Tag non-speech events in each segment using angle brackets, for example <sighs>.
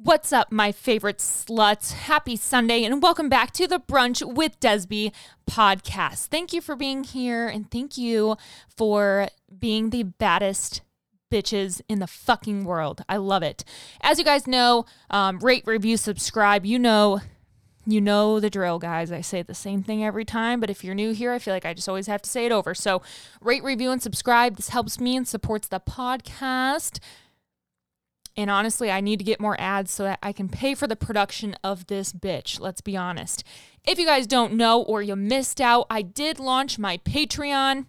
What's up, my favorite sluts? Happy Sunday, and welcome back to the Brunch with Desby podcast. Thank you for being here, and thank you for being the baddest bitches in the fucking world. I love it. As you guys know, um, rate, review, subscribe. You know, you know the drill, guys. I say the same thing every time, but if you're new here, I feel like I just always have to say it over. So, rate, review, and subscribe. This helps me and supports the podcast. And honestly, I need to get more ads so that I can pay for the production of this bitch. Let's be honest. If you guys don't know or you missed out, I did launch my Patreon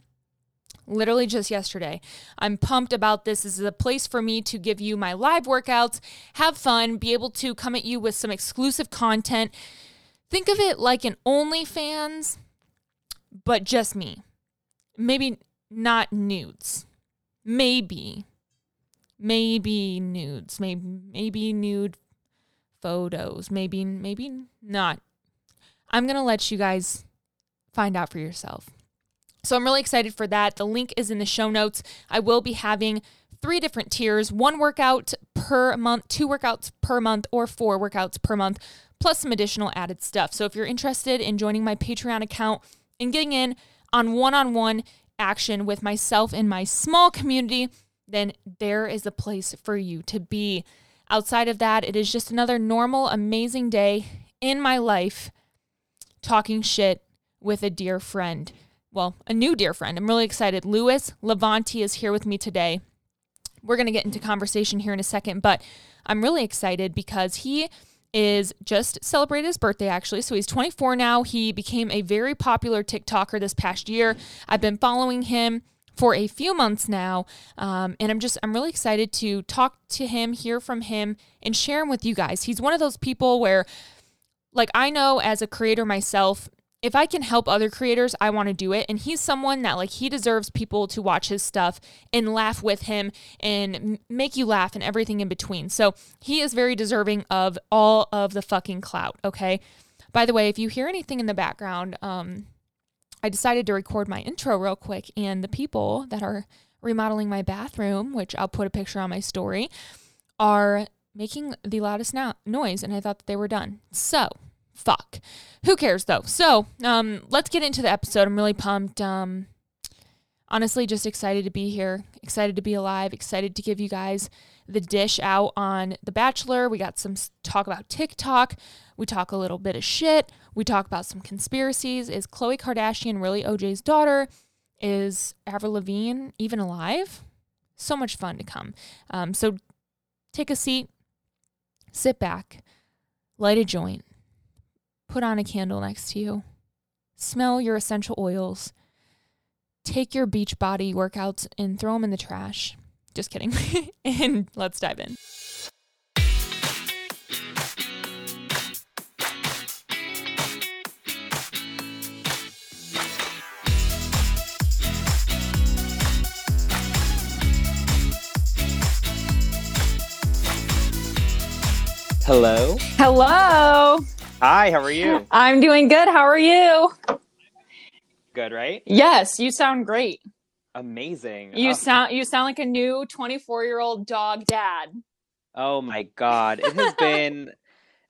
literally just yesterday. I'm pumped about this. This is a place for me to give you my live workouts, have fun, be able to come at you with some exclusive content. Think of it like an OnlyFans, but just me. Maybe not nudes. Maybe maybe nudes, maybe maybe nude photos, maybe maybe not. I'm going to let you guys find out for yourself. So I'm really excited for that. The link is in the show notes. I will be having three different tiers, one workout per month, two workouts per month, or four workouts per month, plus some additional added stuff. So if you're interested in joining my Patreon account and getting in on one-on-one action with myself and my small community, then there is a place for you to be. Outside of that, it is just another normal, amazing day in my life talking shit with a dear friend. Well, a new dear friend. I'm really excited. Louis Levanti is here with me today. We're going to get into conversation here in a second, but I'm really excited because he is just celebrated his birthday actually. So he's 24 now. He became a very popular TikToker this past year. I've been following him for a few months now. Um, and I'm just, I'm really excited to talk to him, hear from him, and share him with you guys. He's one of those people where, like, I know as a creator myself, if I can help other creators, I want to do it. And he's someone that, like, he deserves people to watch his stuff and laugh with him and make you laugh and everything in between. So he is very deserving of all of the fucking clout, okay? By the way, if you hear anything in the background, um, I decided to record my intro real quick, and the people that are remodeling my bathroom, which I'll put a picture on my story, are making the loudest no- noise, and I thought that they were done. So, fuck. Who cares though? So, um, let's get into the episode. I'm really pumped. Um, honestly, just excited to be here, excited to be alive, excited to give you guys the dish out on The Bachelor. We got some talk about TikTok. We talk a little bit of shit. We talk about some conspiracies. Is Khloe Kardashian really OJ's daughter? Is Avril Lavigne even alive? So much fun to come. Um, so take a seat, sit back, light a joint, put on a candle next to you, smell your essential oils, take your beach body workouts and throw them in the trash. Just kidding. <laughs> and let's dive in. Hello. Hello. Hi, how are you? I'm doing good. How are you? Good, right? Yes, you sound great. Amazing. You oh. sound you sound like a new 24-year-old dog dad. Oh my god. It has been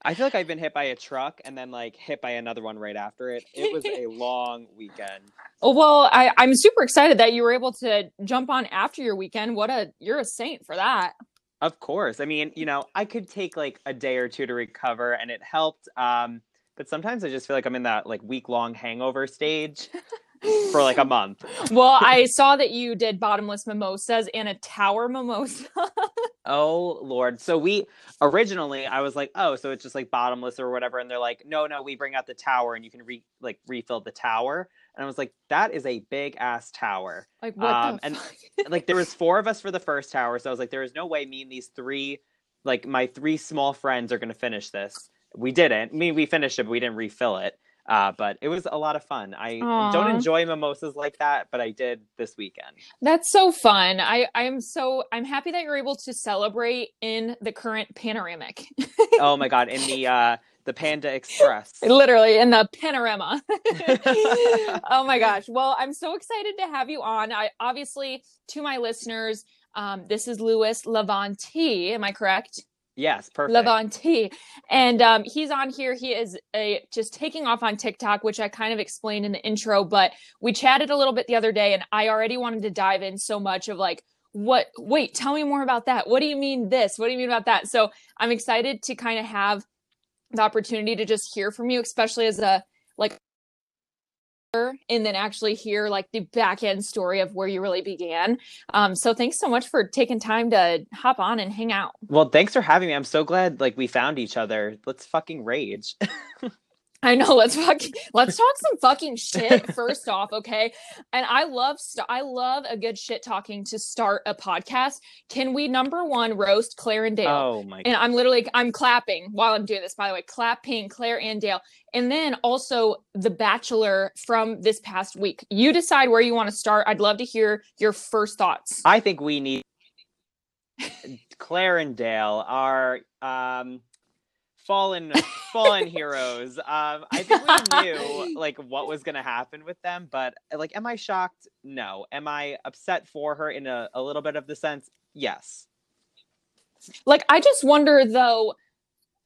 I feel like I've been hit by a truck and then like hit by another one right after it. It was a <laughs> long weekend. Oh, well, I, I'm super excited that you were able to jump on after your weekend. What a you're a saint for that. Of course. I mean, you know, I could take like a day or two to recover and it helped. Um, but sometimes I just feel like I'm in that like week long hangover stage <laughs> for like a month. <laughs> well, I saw that you did bottomless mimosas and a tower mimosa. <laughs> oh Lord. So we originally I was like, oh, so it's just like bottomless or whatever. And they're like, no, no, we bring out the tower and you can re like refill the tower. And I was like, that is a big ass tower. Like what um, and like there was four of us for the first tower. So I was like, there is no way me and these three like my three small friends are gonna finish this. We didn't. I mean we finished it, but we didn't refill it. Uh, but it was a lot of fun. I Aww. don't enjoy mimosas like that, but I did this weekend. That's so fun. I I'm so I'm happy that you're able to celebrate in the current panoramic. oh my god, in the uh the Panda Express. <laughs> Literally in the panorama. <laughs> oh my gosh. Well, I'm so excited to have you on. I obviously to my listeners, um, this is Louis Levanti. Am I correct? Yes, perfect. Levante. And um, he's on here. He is a, just taking off on TikTok, which I kind of explained in the intro, but we chatted a little bit the other day and I already wanted to dive in so much of like, what, wait, tell me more about that. What do you mean this? What do you mean about that? So I'm excited to kind of have the opportunity to just hear from you, especially as a like and then actually hear like the back end story of where you really began. Um, so thanks so much for taking time to hop on and hang out. Well, thanks for having me. I'm so glad like we found each other. Let's fucking rage. <laughs> I know. Let's fucking let's talk some fucking shit <laughs> first off, okay? And I love st- I love a good shit talking to start a podcast. Can we number one roast Clare and Dale? Oh my! And I'm literally I'm clapping while I'm doing this. By the way, clapping Clare and Dale, and then also The Bachelor from this past week. You decide where you want to start. I'd love to hear your first thoughts. I think we need Clare and Dale are um fallen fallen heroes. Um, I think we knew <laughs> like what was gonna happen with them, but like, am I shocked? No. Am I upset for her in a, a little bit of the sense? Yes. Like, I just wonder though,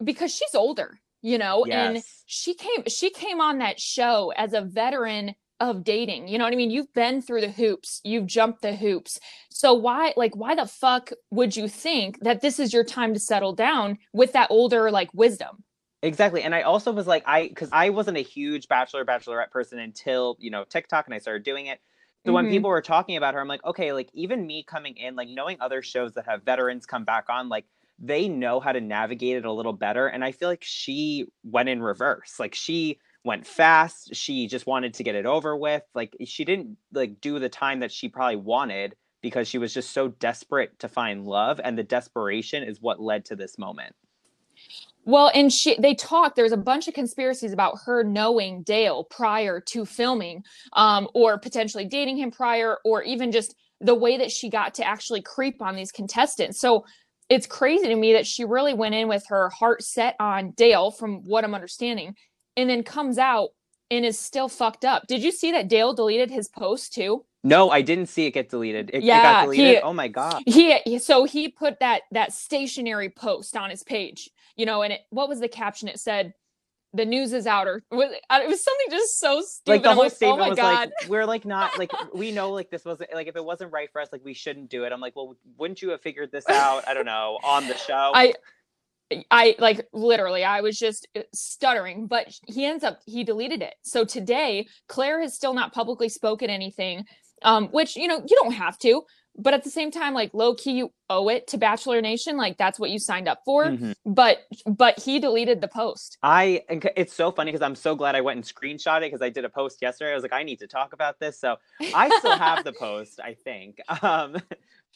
because she's older, you know, Yes. and she came she came on that show as a veteran of dating. You know what I mean? You've been through the hoops, you've jumped the hoops. So why like why the fuck would you think that this is your time to settle down with that older like wisdom? Exactly. And I also was like, I because I wasn't a huge bachelor bachelorette person until you know TikTok, and I started doing it. So when Mhm. people were talking about her, I'm like, okay, like even me coming in, like knowing other shows that have veterans come back on, like they know how to navigate it a little better. And I feel like she went in reverse. Like she went fast. She just wanted to get it over with. Like she didn't like do the time that she probably wanted because she was just so desperate to find love. And the desperation is what led to this moment. Well, and she they talked. There's a bunch of conspiracies about her knowing Dale prior to filming, um, or potentially dating him prior, or even just the way that she got to actually creep on these contestants. So it's crazy to me that she really went in with her heart set on Dale, from what I'm understanding, and then comes out and is still fucked up. Did you see that Dale deleted his post too? No, I didn't see it get deleted. It, it Yeah, got deleted. he- oh my god. he so he put that that stationary post on his page you know and it what was the caption it said the news is out or was it, it was something just so stupid Like the I'm whole like, oh statement my was god like, we're like not like <laughs> we know like this wasn't like if it wasn't right for us, like we shouldn't do it. I'm like, well, wouldn't you have figured this out? I don't know on the show. i i like literally i was just uh, stuttering but he ends up he deleted it so today clare has still not publicly spoken anything um which you know you don't have to but at the same time like low key you owe it to bachelor nation like that's what you signed up for Mhm. but but he deleted the post I and it's so funny because I'm so glad I went and screenshot it because I did a post yesterday. I was like, I need to talk about this. So I still have the <laughs> post, I think. Um,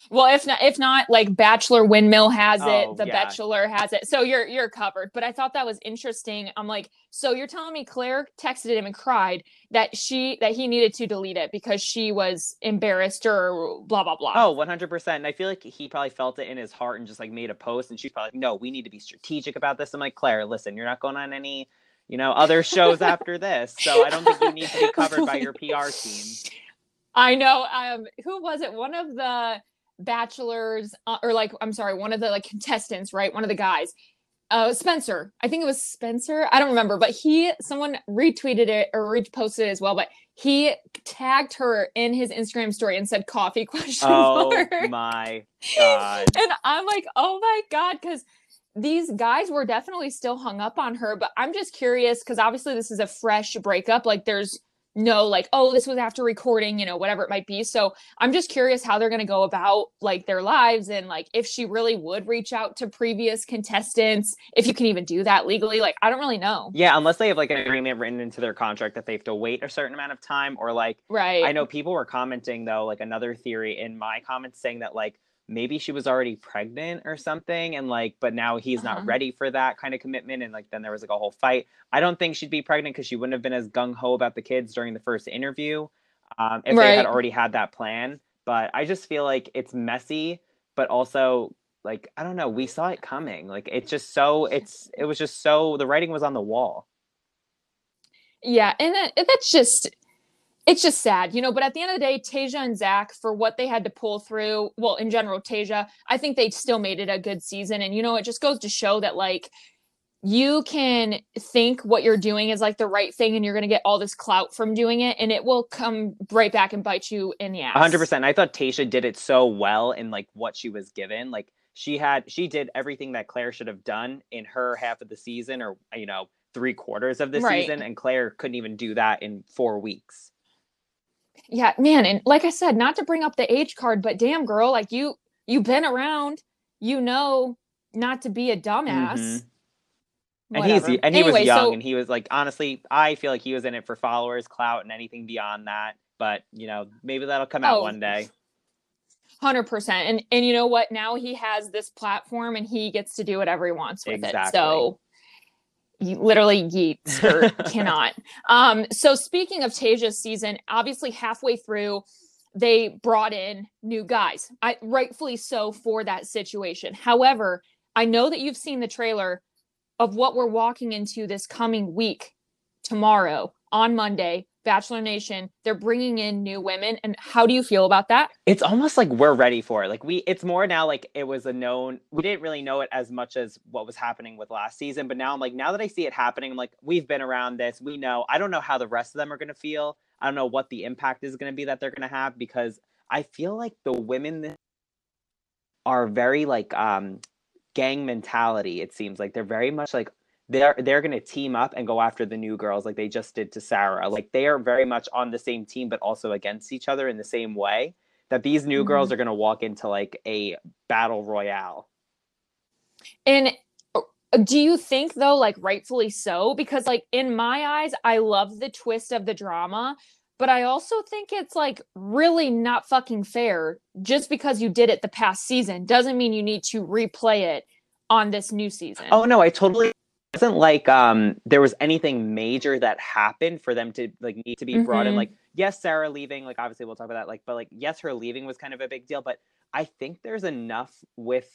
Well, if not, if not, like Bachelor Windmill has Oh, it, The yeah. Bachelor has it, so you're you're covered. But I thought that was interesting. I'm like, so you're telling me Clare texted him and cried that she that he needed to delete it because she was embarrassed or blah blah blah. oh, 100%. And I feel like he probably felt it in his heart and just like made a post. And she's probably like, no, we need to be strategic about this. I'm like, Clare, listen, you're not going on any, you know, other shows after this. So I don't think you need to be <laughs> covered by your PR team. I know. Um, who was it? One of the bachelors, uh, or like, I'm sorry, one of the like contestants, right? One of the guys, uh, Spencer. I think it was Spencer. I don't remember, but he, someone retweeted it or reposted it as well. But he tagged her in his Instagram story and said "coffee?" <laughs> question Oh mark. my <laughs> God. and I'm like, oh my god, because these guys were definitely still hung up on her. But I'm just curious because obviously this is a fresh breakup. Like, there's no like, oh, this was after recording, you know, whatever it might be. So I'm just curious how they're gonna go about like their lives and like if she really would reach out to previous contestants, if you can even do that legally. Like, I don't really know. Yeah, unless they have like an agreement written into their contract that they have to wait a certain amount of time, or like Right. I know people were commenting though, like another theory in my comments saying that like maybe she was already pregnant or something, and like, but now he's Uh-huh. not ready for that kind of commitment, and like then there was like a whole fight. I don't think she'd be pregnant because she wouldn't have been as gung ho about the kids during the first interview, um, if they had already had that plan. But I just feel like it's messy, but also like I don't know, we saw it coming. Like it's just so it's it was just so the writing was on the wall. Yeah, and that, that's just it's just sad, you know. But at the end of the day, Tayshia and Zach, for what they had to pull through, well, in general, Tayshia, I think they still made it a good season. And you know, it just goes to show that like you can think what you're doing is like the right thing and you're going to get all this clout from doing it and it will come right back and bite you in the ass. 100%. I thought Tayshia did it so well in like what she was given. Like she had she did everything that Clare should have done in her half of the season or you know, 3 quarters of the right. season and Clare couldn't even do that in 4 weeks. Yeah, man, and like I said, not to bring up the age card, but damn girl, like you you've been around, you know not to be a dumbass. Mm-hmm. And he's and he anyway, was young so, and he was like honestly i feel like he was in it for followers clout and anything beyond that but you know maybe that'll come out oh, one day. 100% and and you know what? Now he has this platform and he gets to do whatever he wants with exactly. it so literally yeets or <laughs> cannot. Um so speaking of Tayshia's season obviously halfway through they brought in new guys. I, rightfully so for that situation. However i know that you've seen the trailer of what we're walking into this coming week tomorrow on Monday, Bachelor Nation, they're bringing in new women. And how do you feel about that? It's almost like we're ready for it. Like we, it's more now like it was a known, we didn't really know it as much as what was happening with last season. But now I'm like, now that I see it happening, I'm like, we've been around this. We know. I don't know how the rest of them are going to feel. I don't know what the impact is going to be that they're going to have because I feel like the women are very like um gang mentality. It seems like they're very much like they're they're going to team up and go after the new girls like they just did to Sarah. Like they are very much on the same team but also against each other in the same way that these new mm-hmm. girls are going to walk into like a battle royale. And uh, do you think though like rightfully so because like in my eyes I love the twist of the drama but I also think it's like really not fucking fair. Just because you did it the past season doesn't mean you need to replay it on this new season. Oh no, I totally it wasn't like um there was anything major that happened for them to like need to be brought mm-hmm. in. Like, yes, Sarah leaving, like obviously we'll talk about that. Like, but like yes, her leaving was kind of a big deal. But I think there's enough with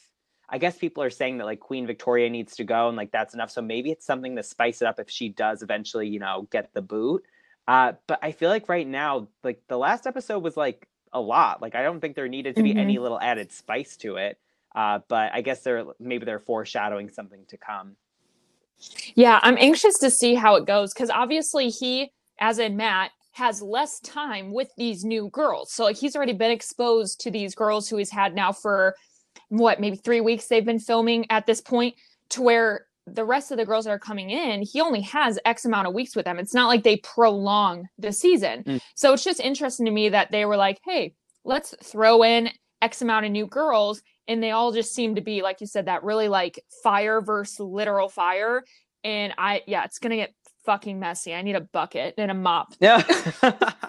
I guess people are saying that like Queen Victoria needs to go and like that's enough. So maybe it's something to spice it up if she does eventually, you know, get the boot. Uh, but I feel like right now, like the last episode was like a lot. Like I don't think there needed to be mm-hmm. any little added spice to it. Uh, but I guess they're maybe they're foreshadowing something to come. Yeah, I'm anxious to see how it goes because obviously he, as in Matt, has less time with these new girls. So like he's already been exposed to these girls who he's had now for what maybe three weeks they've been filming at this point to where the rest of the girls that are coming in, he only has X amount of weeks with them. It's not like they prolong the season. Mm. So it's just interesting to me that they were like, hey, let's throw in X amount of new girls. And they all just seem to be, like you said, that really like fire versus literal fire. And I, yeah, it's going to get fucking messy. I need a bucket and a mop. Yeah. <laughs>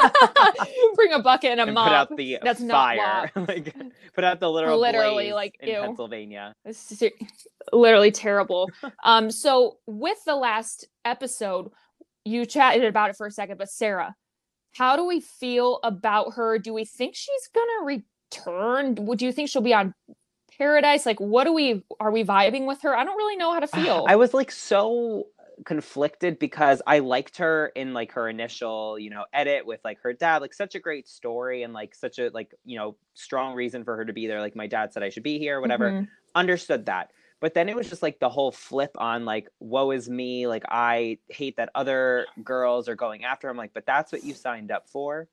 <laughs> Bring a bucket and a and mop. Put out the That's fire. <laughs> like put out the literal literally like in ew. Pennsylvania. Is literally terrible. um, so with the last episode, you chatted about it for a second, but Sarah, how do we feel about her? Do we think she's gonna return? Do you think she'll be on Paradise? Like, what do we are we vibing with her? I don't really know how to feel. I was like so conflicted because I liked her in like her initial, you know, edit with like her dad, like such a great story and like such a like, you know, strong reason for her to be there. Like my dad said I should be here, whatever. Mm-hmm. Understood that. But then it was just like the whole flip on like, woe is me. Like I hate that other girls are going after him. Like, but that's what you signed up for.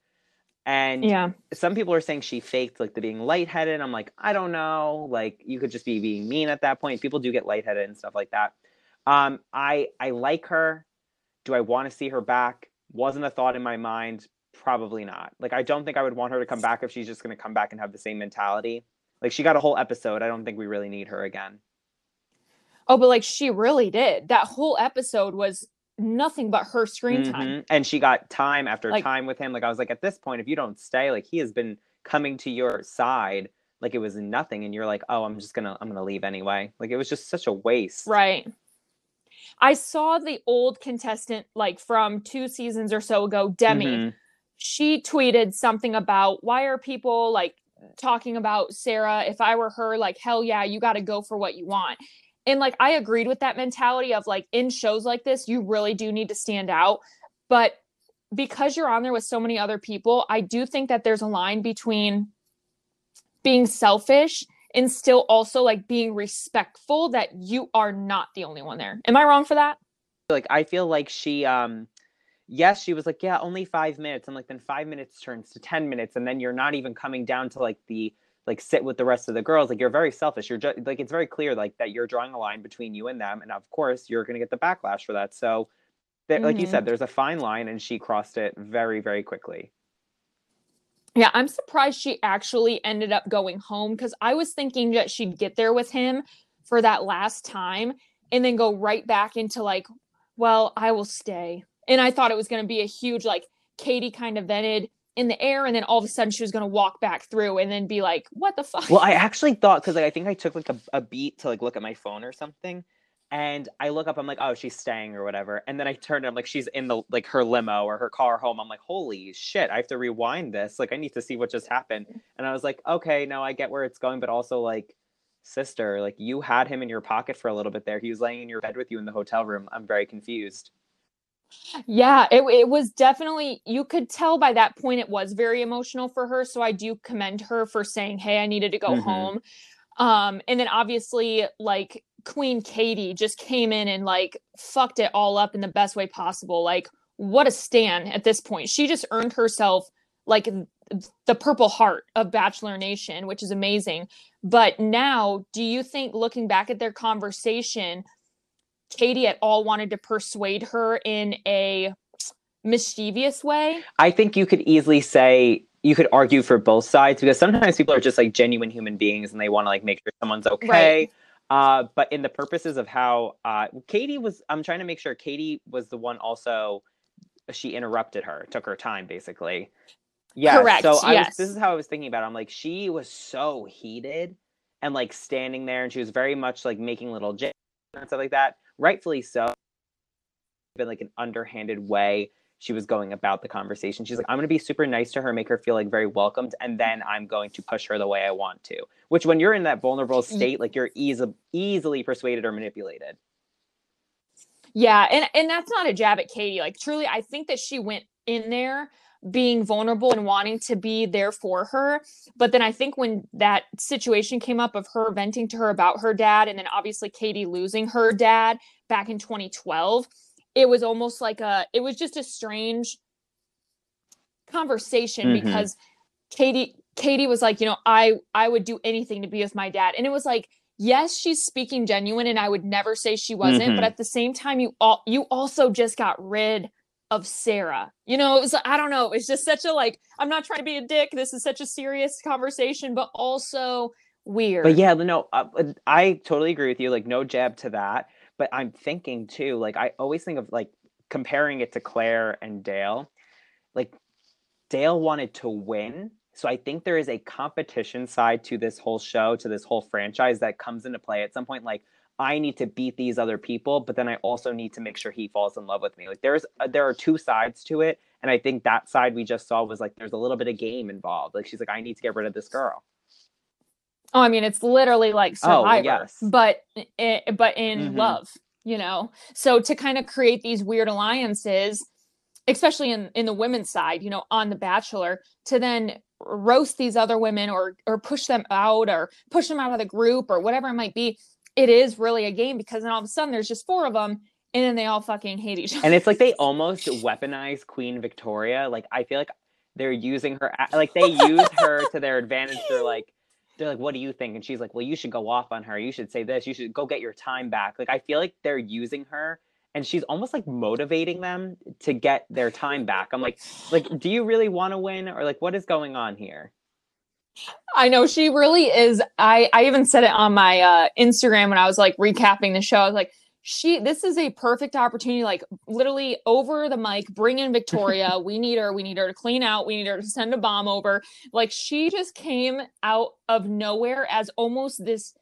And yeah, some people are saying she faked like the being lightheaded. I'm like, I don't know. Like you could just be being mean at that point. People do get lightheaded and stuff like that. Um, I I like her. Do I want to see her back? Wasn't a thought in my mind. Probably not. Like I don't think I would want her to come back if she's just going to come back and have the same mentality. Like she got a whole episode. I don't think we really need her again. Oh, but like she really did. That whole episode was nothing but her screen mm-hmm. time. And she got time after like, time with him. Like I was like, at this point, if you don't stay, like he has been coming to your side like it was nothing, and you're like, oh, I'm just gonna I'm gonna leave anyway. Like it was just such a waste. Right. I saw the old contestant like from two seasons or so ago, Demi. Mm-hmm. She tweeted something about why are people like talking about Sarah? If I were her, like, hell yeah, you got to go for what you want. And like, I agreed with that mentality of like, in shows like this, you really do need to stand out. But because you're on there with so many other people, I do think that there's a line between being selfish and still also like being respectful that you are not the only one there. Am I wrong for that? Like I feel like she um yes, she was like, yeah, only 5 minutes. And like then 5 minutes turns to 10 minutes and then you're not even coming down to like the like sit with the rest of the girls like you're very selfish you're just like it's very clear like that you're drawing a line between you and them and of course you're going to get the backlash for that so that, mm-hmm. like you said mm-hmm. there's a fine line and she crossed it very very quickly yeah i'm surprised she actually ended up going home because i was thinking that she'd get there with him for that last time and then go right back into like well i will stay and i thought it was going to be a huge like katie kind of vented in the air and then all of a sudden she was going to walk back through and then be like what the fuck? Well i <laughs> actually thought because like, i think i took like a, a beat to like look at my phone or something and i look up i'm like oh she's staying or whatever and then i turn i'm like she's in the like her limo or her car home i'm like holy shit i have to rewind this like i need to see what just happened and i was like okay no i get where it's going but also like sister like you had him in your pocket for a little bit there he was laying in your bed with you in the hotel room i'm very confused yeah, it, it was definitely, you could tell by that point it was very emotional for her. So I do commend her for saying, hey, I needed to go mm-hmm. home. Um, and then obviously, like Queen Katie just came in and like fucked it all up in the best way possible. Like, what a stand at this point. She just earned herself like the purple heart of Bachelor Nation, which is amazing. But now, do you think looking back at their conversation, Katie at all wanted to persuade her in a mischievous way? I think you could easily say you could argue for both sides because sometimes people are just like genuine human beings and they want to like make sure someone's okay. Right. Uh, but in the purposes of how uh, Katie was, I'm trying to make sure Katie was the one also. She interrupted her, took her time, basically. Yeah. Correct. So I yes. was, this is how I was thinking about. It. I'm like, she was so heated and like standing there, and she was very much like making little jokes and stuff like that rightfully so, been like an underhanded way she was going about the conversation. She's like, I'm going to be super nice to her, make her feel like very welcomed, and then I'm going to push her the way I want to. Which, when you're in that vulnerable state, like you're easy, easily persuaded or manipulated. Yeah, and and that's not a jab at Katie. Like, truly, I think that she went in there being vulnerable and wanting to be there for her. But then I think when that situation came up of her venting to her about her dad, and then obviously Katie losing her dad back in 2012, it was almost like a, it was just a strange conversation mm-hmm. because Katie, Katie was like, you know, I, I would do anything to be with my dad. And it was like, yes, she's speaking genuine and I would never say she wasn't, mm-hmm. but at the same time, you all, you also just got rid of Sarah. You know, it was I don't know, it's just such a like I'm not trying to be a dick. This is such a serious conversation, but also weird. But yeah, no, uh, I totally agree with you. Like no jab to that, but I'm thinking too, like I always think of like comparing it to Clare and Dale. Like Dale wanted to win. So I think there is a competition side to this whole show, to this whole franchise that comes into play at some point like I need to beat these other people, but then I also need to make sure he falls in love with me. Like there's uh, there are two sides to it, and I think that side we just saw was like there's a little bit of game involved. Like she's like I need to get rid of this girl. Oh, I mean it's literally like oh, Survivor, oh, yes. but eh, but in mm-hmm. love, you know. So to kind of create these weird alliances, especially in in the women's side, you know, on The Bachelor, to then roast these other women or or push them out or push them out of the group or whatever it might be it is really a game because then all of a sudden there's just four of them and then they all fucking hate each other. And it's like they <laughs> almost weaponize Queen Victoria. Like I feel like they're using her like they use her <laughs> to their advantage. They're like they're like, what do you think? And she's like, well, you should go off on her. You should say this. You should go get your time back. Like I feel like they're using her and she's almost like motivating them to get their time back. I'm like, like, do you really want to win? Or like what is going on here? I know she really is. I I even said it on my uh, Instagram when I was like recapping the show. I was like, she this is a perfect opportunity like literally over the mic bring in victoria <laughs> we need her we need her to clean out we need her to send a bomb over like she just came out of nowhere as almost this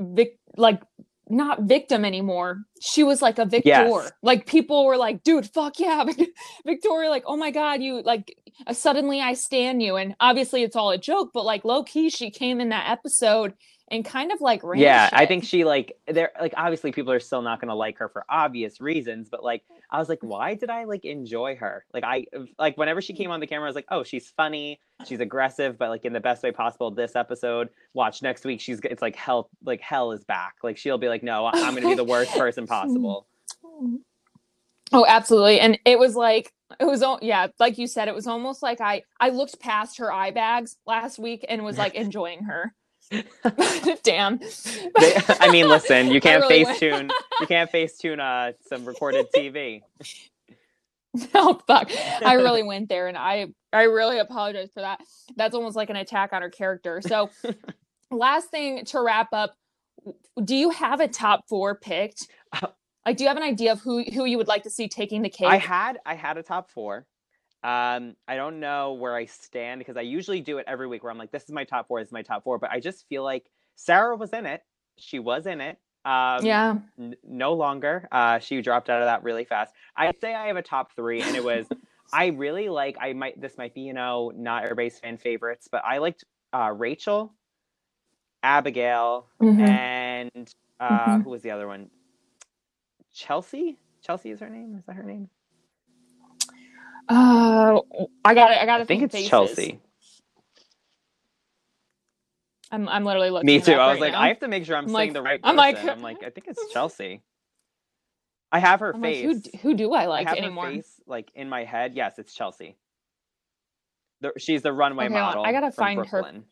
vic- like not victim anymore. She was like a victor. Yes. Like people were like, dude, fuck yeah. <laughs> Victoria, like, oh my God, you like uh, suddenly I stand you. And obviously it's all a joke, but like low key, she came in that episode and kind of like yeah i think she like they're like obviously people are still not going to like her for obvious reasons but like i was like why did i like enjoy her like i like whenever she came on the camera i was like oh she's funny she's aggressive but like in the best way possible this episode watch next week she's it's like hell like hell is back like she'll be like no i'm going to be the worst <laughs> person possible Oh, absolutely. And it was like it was yeah, like you said, it was almost like I I looked past her eye bags last week and was like <laughs> enjoying her. <laughs> Damn. They- i mean listen you <laughs> can't really face tune you <laughs> can't face tune uh some recorded tv oh fuck. I really went there and I I really apologize for that. That's almost like an attack on her character. So last thing to wrap up, do you have a top 4 picked? Uh, Like do you have an idea of who who you would like to see taking the cake? I had I had a top four. Um, I don't know where I stand because I usually do it every week where I'm like, this is my top four, this is my top four. But I just feel like Sarah was in it. She was in it. Um, yeah. n- no longer. Uh, she dropped out of that really fast. I'd say I have a top three, and it was I really like. I might this might be you know not everybody's fan favorites, but I liked uh, Rachel, Abigail, Mhm. and uh, Mhm. who was the other one? Chelsea. Chelsea is her name. Is that her name? Uh, I got it. I got to I think it's faces. Chelsea. I'm I'm literally looking. Me too. I was right like, now. I have to make sure I'm, I'm saying like- the right I'm person. like- I'm like, I think it's Chelsea. <laughs> I have her I'm like, face. who who do I like I have anymore? her face like in my head. Yes, it's Chelsea. The, she's the runway Okay, model. I gotta find her-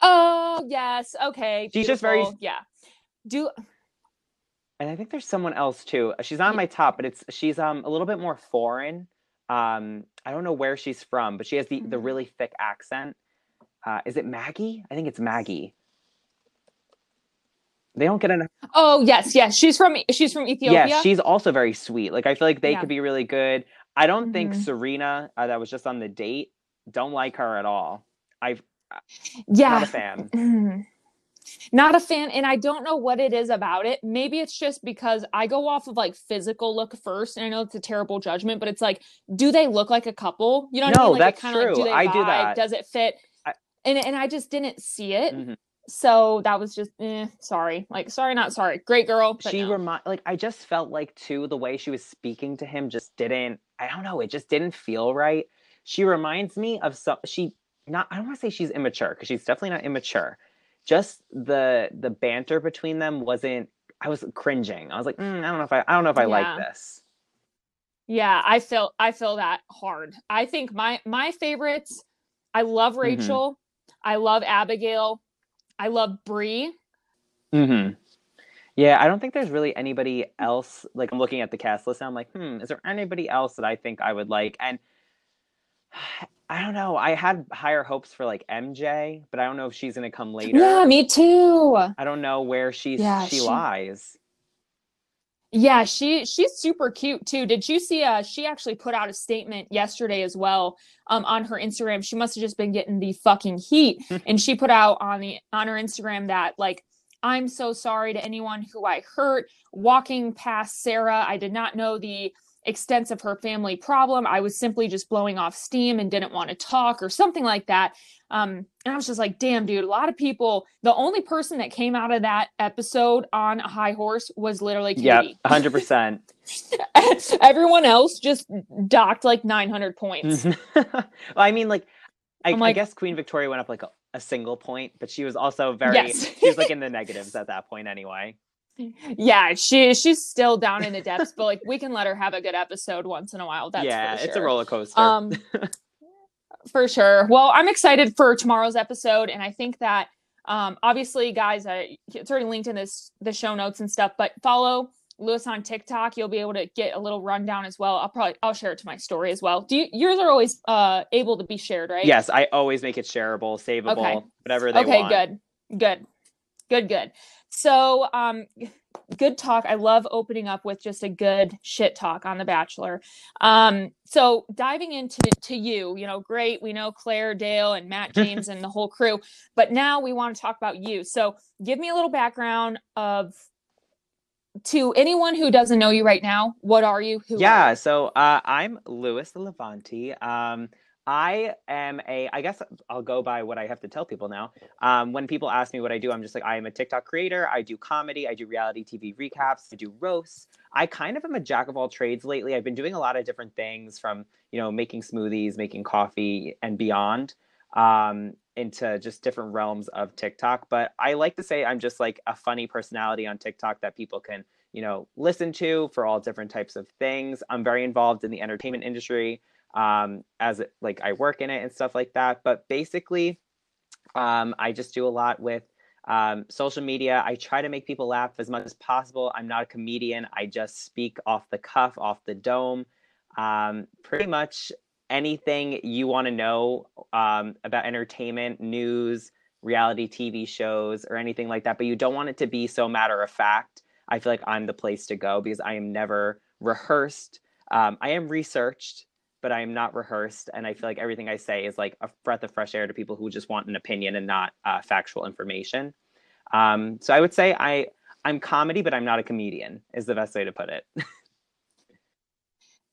Oh yes, okay. She's just very- yeah. Do and I think there's someone else too. She's not on my top, but it's she's um a little bit more foreign. Um, I don't know where she's from, but she has the the Mhm. really thick accent. Uh, is it Maggie? I think it's Maggie. They don't get enough. oh yes, yes. She's from she's from Ethiopia. Yeah, she's also very sweet. Like I feel like they Yeah. could be really good. I don't think Mhm. Serena, uh, that was just on the date, don't like her at all. I've yeah. not a fan. <clears throat> Not a fan, and I don't know what it is about it. Maybe it's just because I go off of like physical look first, and I know it's a terrible judgment, but it's like, do they look like a couple? You know what I mean? Like, that's kinda Like, do I do vibe? that. Does it fit? I- and and I just didn't see it. Mhm. So that was just eh, sorry. Like sorry, not sorry. Great girl. But She no. remind like I just felt like too the way she was speaking to him just didn't. I don't know. It just didn't feel right. She reminds me of some. She not. I don't want to say she's immature because she's definitely not immature. Just the the banter between them wasn't. I was cringing. I was like, mm, I don't know if I. I don't know if I Yeah. like this. Yeah, I feel I feel that hard. I think my my favorites. I love Mm-hmm. Rachel. I love Abigail. I love Brie. hmm Yeah, I don't think there's really anybody else. Like I'm looking at the cast list, and I'm like, hmm, is there anybody else that I think I would like? And <sighs> I don't know. I had higher hopes for like MJ, but I don't know if she's gonna come later. Yeah, me too. I don't know where she's Yeah, she, she- lies. Yeah, she she's super cute too. Did you see uh she actually put out a statement yesterday as well um on her Instagram. She must have just been getting the fucking heat <laughs> and she put out on the on her Instagram that like I'm so sorry to anyone who I hurt walking past Sarah. I did not know the extent of her family problem. I was simply just blowing off steam and didn't want to talk or something like that. Um, and I was just like, damn, dude, a lot of people, the only person that came out of that episode on a high horse was literally Katie. <laughs> hundred percent. Everyone else just docked like 900 points. <laughs> well, I mean, like, I, I'm I guess Queen Victoria went up like a, a single point, but she was also very. Yes. she was like in the negatives at that point anyway. Yeah, she she's still down in the depths, but like we can let her have a good episode once in a while. That's yeah, for it's a roller coaster. Um, for sure. Well, I'm excited for tomorrow's episode, and I think that um, obviously, guys, I, it's already linked in this the show notes and stuff. But follow Louis on TikTok. You'll be able to get a little rundown as well. I'll probably I'll share it to my story as well. Do you, yours are always uh, able to be shared, right? Yes, I always make it shareable, savable, Okay. whatever they okay want. good good good good so um good talk i love opening up with just a good shit talk on the bachelor um so diving into to you you know great we know clare dale and matt <laughs> james and the whole crew but now we want to talk about you so give me a little background of to anyone who doesn't know you right now what are you who are Yeah, you? so uh, I'm Louis Levanti. Um, I am a, I guess I'll go by what I have to tell people now. Um, when people ask me what I do, I'm just like, I am a TikTok creator. I do comedy. I do reality TV recaps. I do roasts. I kind of am a jack of all trades lately. I've been doing a lot of different things from, you know, making smoothies, making coffee, and beyond um, into just different realms of TikTok. But I like to say I'm just like a funny personality on TikTok that people can, you know, listen to for all different types of things. I'm very involved in the entertainment industry um, as like I work in it and stuff like that. But basically, um, I just do a lot with um, social media. I try to make people laugh as much as possible. I'm not a comedian. I just speak off the cuff, off the dome. Um, pretty much anything you want to know um, about entertainment, news, reality TV shows, or anything like that, but you don't want it to be so matter of fact. I feel like I'm the place to go because I am never rehearsed. Um, I am researched, but I am not rehearsed. And I feel like everything I say is like a breath of fresh air to people who just want an opinion and not uh, factual information. Um, so I would say I I'm comedy, but I'm not a comedian. Is the best way to put it. <laughs>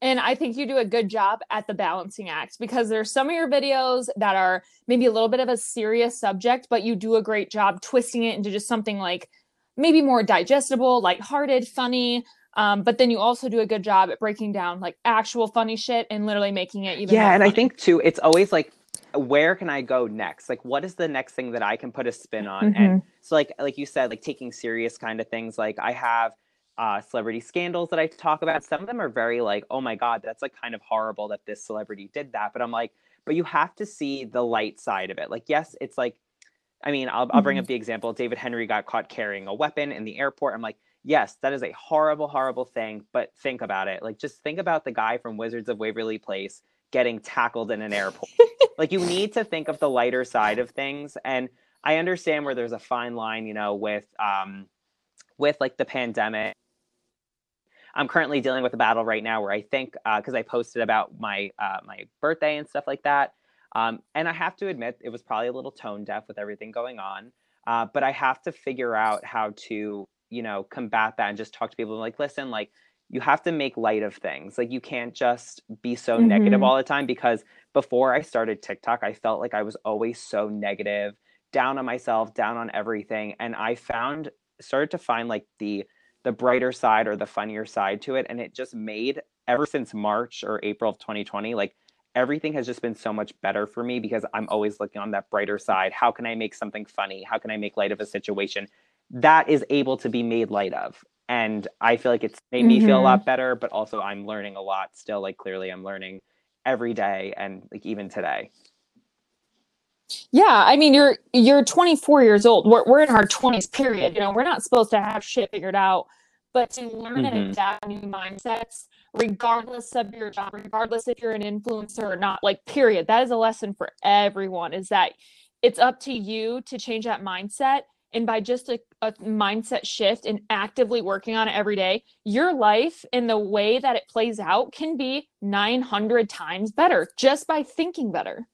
and I think you do a good job at the balancing act because there's some of your videos that are maybe a little bit of a serious subject, but you do a great job twisting it into just something like maybe more digestible, lighthearted, funny. Um, but then you also do a good job at breaking down like actual funny shit and literally making it even. Yeah, and funny. I think too, it's always like, where can I go next? Like, what is the next thing that I can put a spin on? Mm-hmm. And so, like, like you said, like taking serious kind of things. Like, I have uh, celebrity scandals that I talk about. Some of them are very like, oh my god, that's like kind of horrible that this celebrity did that. But I'm like, but you have to see the light side of it. Like, yes, it's like, I mean, I'll, I'll bring Mm-hmm. up the example. David Henrie got caught carrying a weapon in the airport. I'm like yes, that is a horrible, horrible thing. But think about it. Like, just think about the guy from Wizards of Waverly Place getting tackled in an airport. <laughs> like, you need to think of the lighter side of things. And I understand where there's a fine line, you know, with um, with like the pandemic. I'm currently dealing with a battle right now where I think because uh, I posted about my uh, my birthday and stuff like that, um, and I have to admit it was probably a little tone deaf with everything going on. Uh, but I have to figure out how to you know combat that and just talk to people like listen like you have to make light of things. Like you can't just be so mm-hmm. negative all the time because before i started tiktok i felt like i was always so negative down on myself down on everything and i found started to find like the the brighter side or the funnier side to it and it just made ever since march or april of 2020 like everything has just been so much better for me because i'm always looking on that brighter side. How can i make something funny? How can i make light of a situation that is able to be made light of. And i feel like it's made me mm-hmm. feel a lot better but also i'm learning a lot still. Like clearly i'm learning every day and like even today. Yeah i mean you're you're 24 years old. We're, we're in our 20s period. You know we're not supposed to have shit figured out but to learn mm-hmm. and adapt new mindsets regardless of your job regardless if you're an influencer or not like period. That is a lesson for everyone is that it's up to you to change that mindset and by just a, a, mindset shift and actively working on it every day, your life and the way that it plays out can be 900 times better just by thinking better.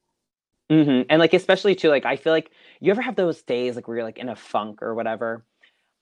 Mm-hmm. And like, especially too, like, I feel like you ever have those days like where you're like in a funk or whatever.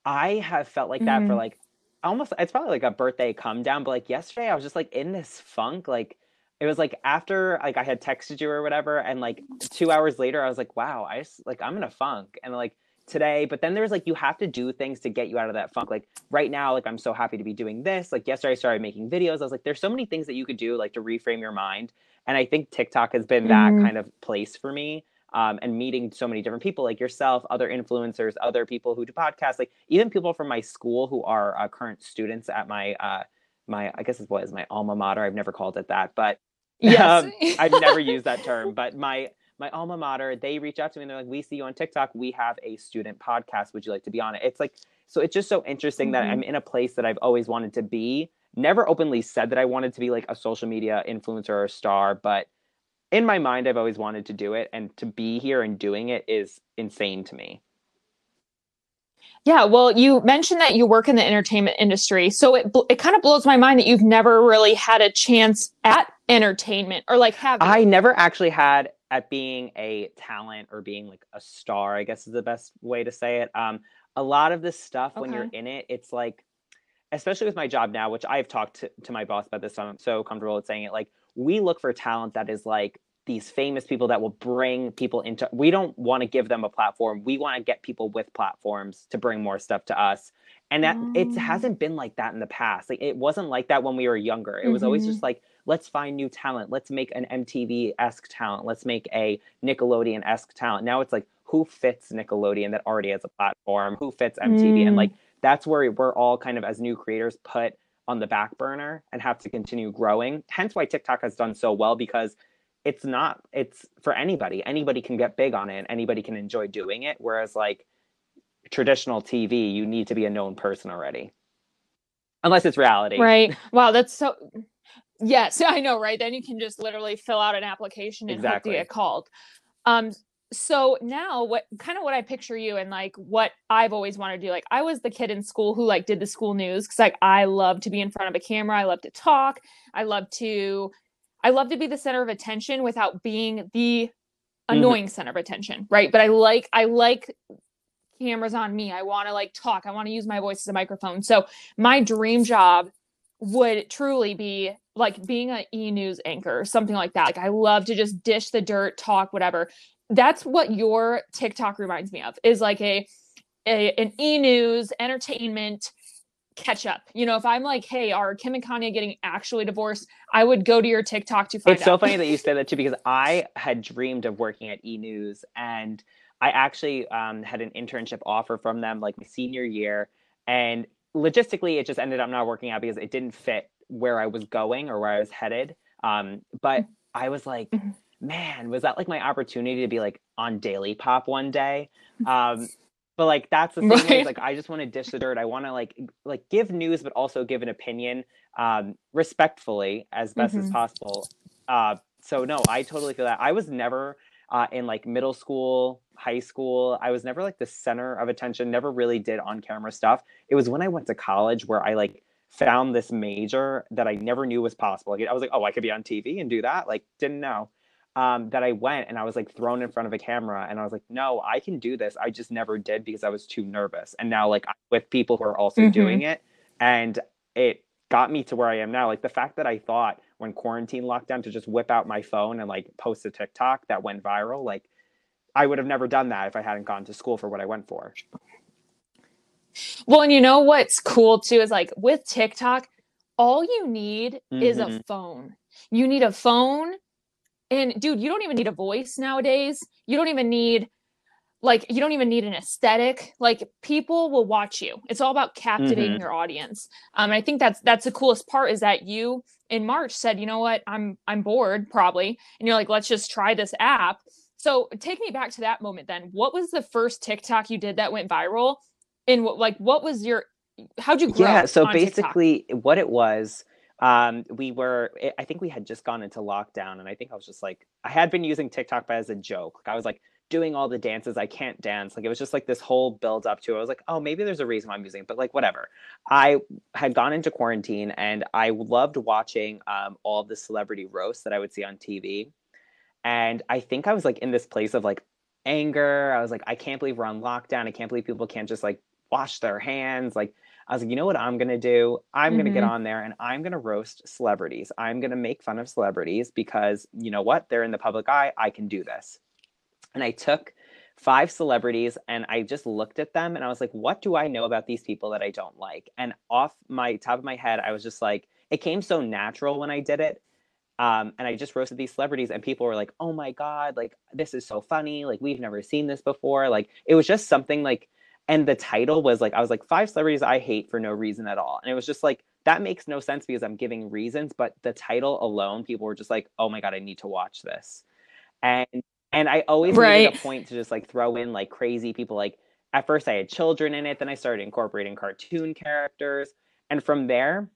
I have felt like that mm-hmm. for like almost, it's probably like a birthday come down, but like yesterday I was just like in this funk, like, it was like after like I had texted you or whatever, and like two hours later, I was like, "Wow, I just like I'm in a funk," and like today but then there's like you have to do things to get you out of that funk like right now like i'm so happy to be doing this like yesterday i started making videos i was like there's so many things that you could do like to reframe your mind and i think tiktok has been that mm-hmm. kind of place for me um, and meeting so many different people like yourself other influencers other people who do podcasts like even people from my school who are uh, current students at my uh, my i guess it was my alma mater i've never called it that but <laughs> yes. um, i've never used that <laughs> term but my my alma mater, they reach out to me and they're like, we see you on TikTok. We have a student podcast. Would you like to be on it? It's like, so it's just so interesting mm-hmm. that I'm in a place that I've always wanted to be. Never openly said that I wanted to be like a social media influencer or star, but in my mind, I've always wanted to do it. And to be here and doing it is insane to me. Yeah, well, you mentioned that you work in the entertainment industry, so it it kind of blows my mind that you've never really had a chance at entertainment or like have. I never actually had at being a talent or being like a star, I guess is the best way to say it. Um, a lot of this stuff okay. when you're in it, it's like, especially with my job now, which I've talked to, to my boss about this, so I'm so comfortable with saying it. Like, we look for talent that is like these famous people that will bring people into we don't want to give them a platform we want to get people with platforms to bring more stuff to us and that it Oh. hasn't been like that in the past like it wasn't like that when we were younger it was always just like let's find new talent. Let's make an mtv-esque talent. Let's make a nickelodeon-esque talent. Now it's like who fits nickelodeon that already has a platform? Who fits mtv and Mm. like that's where we're all kind of as new creators put on the back burner and have to continue growing. Hence why tiktok has done so well because it's not it's for anybody. Anybody can get big on it and anybody can enjoy doing it whereas like traditional tv you need to be a known person already. Unless it's reality. Right. Wow, that's so Yes, <laughs> I know, right? Then you can just literally fill out an application and Exactly. hope to get called. Um so now what kind of what I picture you and like what I've always wanted to do like I was the kid in school who like did the school news cuz like I love to be in front of a camera, I love to talk, I love to I love to be the center of attention without being the Mhm. annoying center of attention, right? But I like I like cameras on me. I want to like talk. I want to use my voice as a microphone. So my dream job would truly be like being an e-news anchor or something like that. Like I love to just dish the dirt, talk, whatever. That's what your TikTok reminds me of is like a, a an e-news entertainment catch up. You know, if I'm like, hey, are Kim and Kanye getting actually divorced? I would go to your TikTok to find out. it's so funny that you say that too because i had dreamed of working at e-news and i actually um, had an internship offer from them like my senior year and logistically it just ended up not working out because it didn't fit where i was going or where i was headed. Um, but i was like Mhm. man was that like my opportunity to be like on daily pop one day? Um, but like that's the thing Right. is, like i just want to dish the dirt. I want to like like give news but also give an opinion um, respectfully as best as Mhm. possible. Uh, so no i totally feel that. I was never uh, in like middle school high school i was never like the center of attention never really did on camera stuff. It was when i went to college where i like found this major that i never knew was possible. Like, i was like oh i could be on tv and do that? Like didn't know. Um, that i went and i was like thrown in front of a camera and i was like no i can do this. I just never did because i was too nervous. And now like i'm with people who are also Mhm. doing it and it got me to where i am now. Like the fact that i thought when quarantine lockdown to just whip out my phone and like post a TikTok that went viral. Like I would have never done that if I hadn't gone to school for what I went for. Well, and you know what's cool too is like with TikTok, all you need is a Mhm. phone. You need a phone. And dude, you don't even need a voice nowadays. You don't even need like you don't even need an aesthetic. Like people will watch you. It's all about captivating Mhm. your audience. Um and I think that's that's the coolest part is that you in March said, "You know what? I'm I'm bored probably." And you're like, "Let's just try this app." So, take me back to that moment then. What was the first TikTok you did that went viral? And what like what was your how'd you grow? Yeah. So on TikTok? basically, what it was, um, we were. I- I think we had just gone into lockdown, and I think I was just like, I had been using TikTok but as a joke. Like, I was like doing all the dances. I can't dance. Like it was just like this whole build up to. it. I was like, oh, maybe there's a reason why I'm using it, but like whatever. I had gone into quarantine, and I loved watching um, all the celebrity roasts that I would see on TV. And I think I was like in this place of like anger. I was like, I can't believe we're on lockdown. I can't believe people can't just like wash their hands. Like, I was like, you know what I'm gonna do? I'm gonna get Mhm. on there and I'm gonna roast celebrities. I'm gonna make fun of celebrities because you know what? They're in the public eye. I can do this. And I took five celebrities and I just looked at them and I was like, what do I know about these people that I don't like? And off my top of my head, I was just like, it came so natural when I did it. Um, and I just roasted these celebrities, and people were like, "Oh my god, like this is so funny! Like we've never seen this before!" Like it was just something like, and the title was like, I was like five celebrities I hate for no reason at all, and it was just like that makes no sense because I'm giving reasons, but the title alone, people were just like, "Oh my god, I need to watch this," and and I always made it a point to just like throw in like crazy people. Like at first, I had children in it, then I started incorporating cartoon characters, and from there.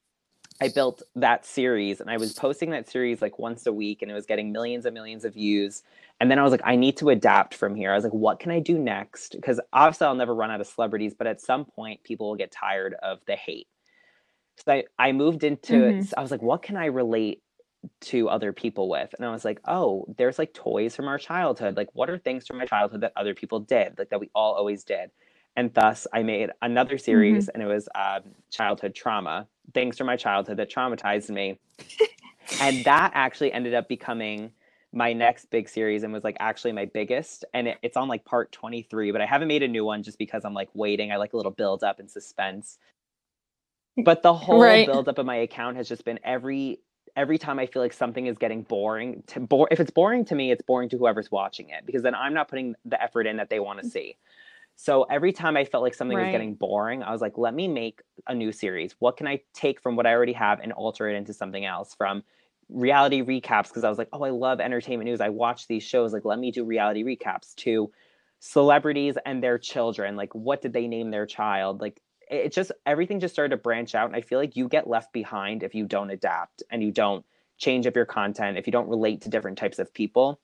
I built that series and I was posting that series like once a week and it was getting millions and millions of views. And then I was like, I need to adapt from here. I was like, what can I do next? Because obviously I'll never run out of celebrities, but at some point people will get tired of the hate. So I, I moved into Mhm. I was like, what can I relate to other people with? And I was like, oh, there's like toys from our childhood. Like, what are things from my childhood that other people did, like that we all always did? And thus, I made another series, and it was um, childhood trauma, things from my childhood that traumatized me. and <laughs> that actually ended up becoming my next big series and was like actually my biggest and it, it's on like part 23 but i haven't made a new one just because i'm like waiting i like a little build up and suspense but the whole Right. build up of my account has just been every every time i feel like something is getting boring to bore if it's boring to me it's boring to whoever's watching it because then i'm not putting the effort in that they want to mm. see so every time i felt like something was getting boring i was like let me make a new series what can i take from what i already have and alter it into something else from reality recaps because I was like, oh, I love entertainment news. I watch these shows. Like, let me do reality recaps to celebrities and their children. Like, what did they name their child? Like, it just everything just started to branch out. And I feel like you get left behind if you don't adapt and you don't change up your content, if you don't relate to different types of people.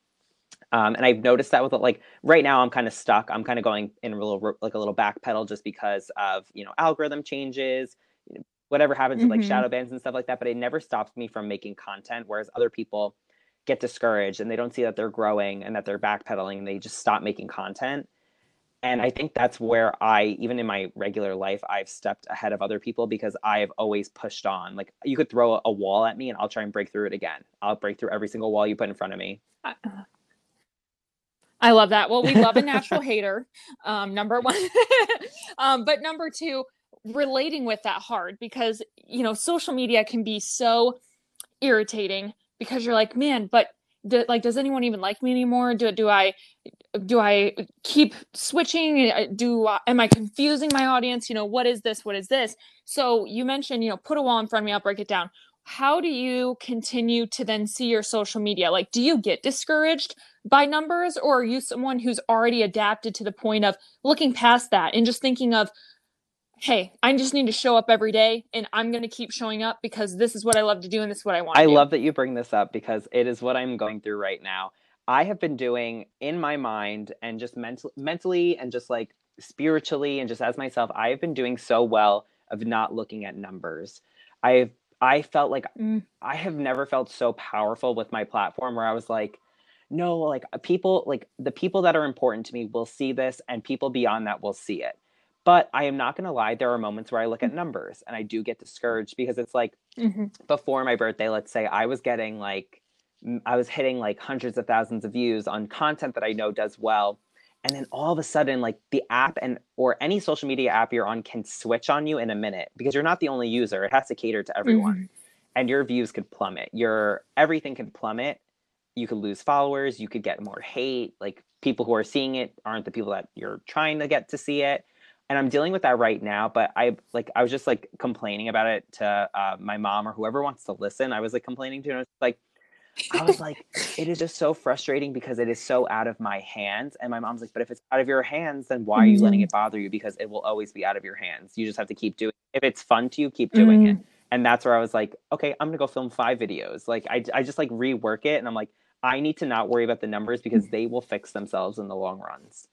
Um, and I've noticed that with like right now, I'm kind of stuck. I'm kind of going in a little like a little backpedal just because of you know algorithm changes, whatever happens with like shadow bans and stuff like that. But it never stops me from making content. Whereas other people get discouraged and they don't see that they're growing and that they're backpedaling and they just stop making content. And I think that's where I, even in my regular life, I've stepped ahead of other people because I've always pushed on. Like you could throw a, wall at me and I'll try and break through it again. I'll break through every single wall you put in front of me. I love that. Well, we love a natural hater. <laughs> Um, number one. <laughs> um, but number two, relating with that hard because you know social media can be so irritating because you're like, man, but do, like, does anyone even like me anymore? Do do I do I keep switching? Do am I confusing my audience? You know, what is this? What is this? So you mentioned, you know, put a wall in front of me. I'll break it down. How do you continue to then see your social media? Like, do you get discouraged by numbers, or are you someone who's already adapted to the point of looking past that and just thinking of, hey, I just need to show up every day, and I'm going to keep showing up because this is what I love to do and this is what I want. I to do. love that you bring this up because it is what I'm going through right now. I have been doing in my mind and just mental, mentally and just like spiritually and just as myself, I have been doing so well of not looking at numbers. I've I felt like Mm. I have never felt so powerful with my platform where I was like, no, like people like the people that are important to me will see this and people beyond that will see it. But I am not going to lie, there are moments where I look at numbers and I do get discouraged because it's like Mhm. before my birthday, let's say I was getting like I was hitting like hundreds of thousands of views on content that I know does well. And then all of a sudden like the app and or any social media app you're on can switch on you in a minute because you're not the only user. It has to cater to everyone. And your views could plummet. Your everything could plummet. You could lose followers, you could get more hate. Like people who are seeing it aren't the people that you're trying to get to see it and I'm dealing with that right now. But I like I was just like complaining about it to uh, my mom or whoever wants to listen. I was like complaining to, and I was like, I was like, it is just so frustrating because it is so out of my hands. And my mom's like, but if it's out of your hands, then why are you letting Mhm. it bother you? Because it will always be out of your hands. You just have to keep doing. It. If it's fun to you, keep doing it. And that's where I was like, okay, I'm gonna go film five videos. Like I I just like rework it, and I'm like, I need to not worry about the numbers because they will fix themselves in the long runs.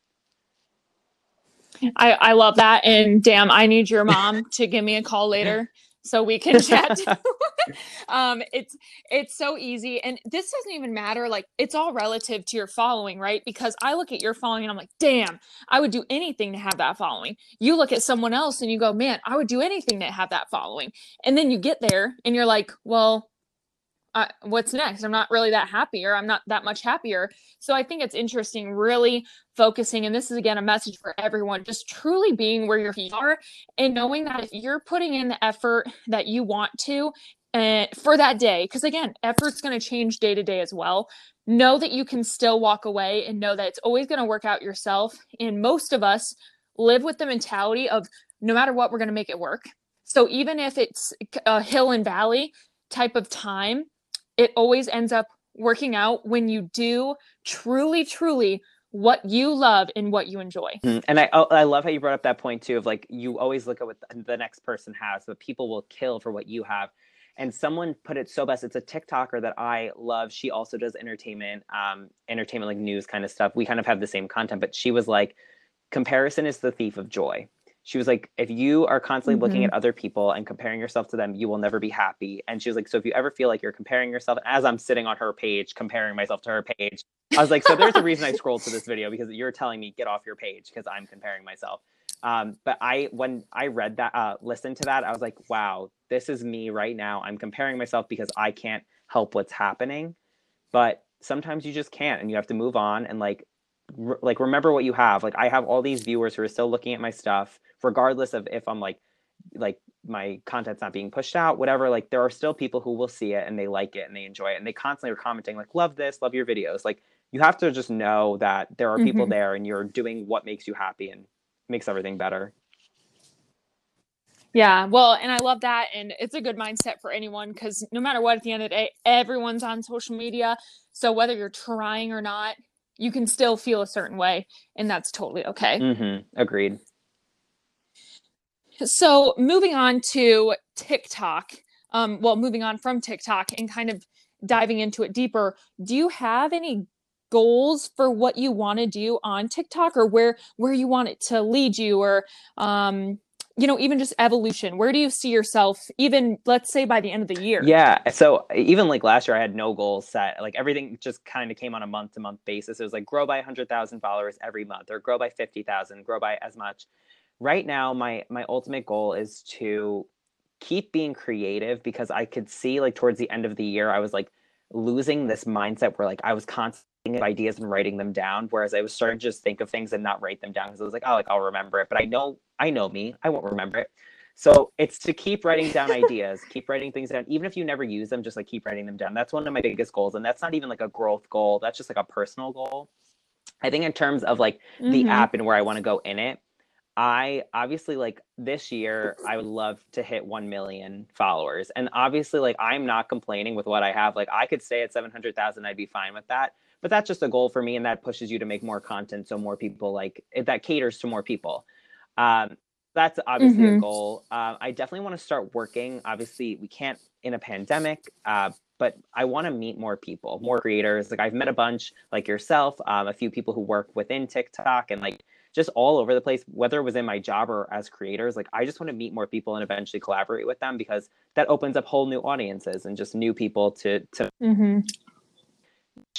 I, I love that. And damn, I need your mom to give me a call <laughs> later so we can chat. <laughs> um, it's it's so easy. And this doesn't even matter. Like it's all relative to your following, right? Because I look at your following and I'm like, damn, I would do anything to have that following. You look at someone else and you go, man, I would do anything to have that following. And then you get there and you're like, well, uh, what's next? I'm not really that happy, or I'm not that much happier. So I think it's interesting, really focusing, and this is again a message for everyone, just truly being where your feet are and knowing that if you're putting in the effort that you want to uh, for that day, because again, effort's going to change day to day as well. Know that you can still walk away and know that it's always going to work out yourself. And most of us live with the mentality of no matter what, we're going to make it work. So even if it's a hill and valley type of time, it always ends up working out when you do truly, truly what you love and what you enjoy. Mhm. And I oh, I love how you brought up that point too of like you always look at what the- the next person has, but people will kill for what you have. And someone put it so best. It's a TikToker that I love. She also does entertainment, um, entertainment like news kind of stuff. We kind of have the same content, but she was like, comparison is the thief of joy. She was like, if you are constantly looking Mhm. at other people and comparing yourself to them, you will never be happy. And she was like, so if you ever feel like you're comparing yourself, as I'm sitting on her page, comparing myself to her page, I was like, so there's a reason I scrolled to this video because you're telling me get off your page because I'm comparing myself. Um, but I, when I read that, uh, listened to that, I was like, wow, this is me right now. I'm comparing myself because I can't help what's happening. But sometimes you just can't and you have to move on and like re- like remember what you have like i have all these viewers who are still looking at my stuff regardless of if i'm like like my content's not being pushed out whatever like there are still people who will see it and they like it and they enjoy it and they constantly are commenting like love this love your videos like you have to just know that there are people Mhm. there and you're doing what makes you happy and makes everything better Yeah, well, and I love that. And it's a good mindset for anyone because no matter what, at the end of the day, everyone's on social media. So whether you're trying or not, you can still feel a certain way, and that's totally okay. mm-hmm. agreed So moving on to TikTok, um, well, moving on from TikTok and kind of diving into it deeper, do you have any goals for what you want to do on TikTok or where where you want it to lead you or um you know even just evolution where do you see yourself even let's say by the end of the year Yeah. So even like last year, I had no goals set. Like everything just kind of came on a month to month basis. It was like grow by 100,000 followers every month or grow by 50,000, grow by as much. Right now, my my ultimate goal is to keep being creative because I could see like towards the end of the year, I was like losing this mindset where like I was constantly ideas and writing them down, whereas I was starting to just think of things and not write them down because I was like, oh, like I'll remember it, but I know I know me, I won't remember it. So it's to keep writing down <laughs> ideas, keep writing things down, even if you never use them, just like keep writing them down. That's one of my biggest goals, and that's not even like a growth goal. That's just like a personal goal. I think in terms of like the Mhm. app and where I want to go in it, I obviously like this year I would love to hit 1 million followers. And obviously like I'm not complaining with what I have. Like I could stay at 700,000 I'd be fine with that. But that's just a goal for me and that pushes you to make more content so more people like it, that caters to more people. Um that's obviously a Mhm. goal. Um, I definitely want to start working. Obviously, we can't in a pandemic, uh, but I want to meet more people, more creators. Like I've met a bunch, like yourself, um, a few people who work within TikTok, and like just all over the place. Whether it was in my job or as creators, like I just want to meet more people and eventually collaborate with them because that opens up whole new audiences and just new people to to Mhm.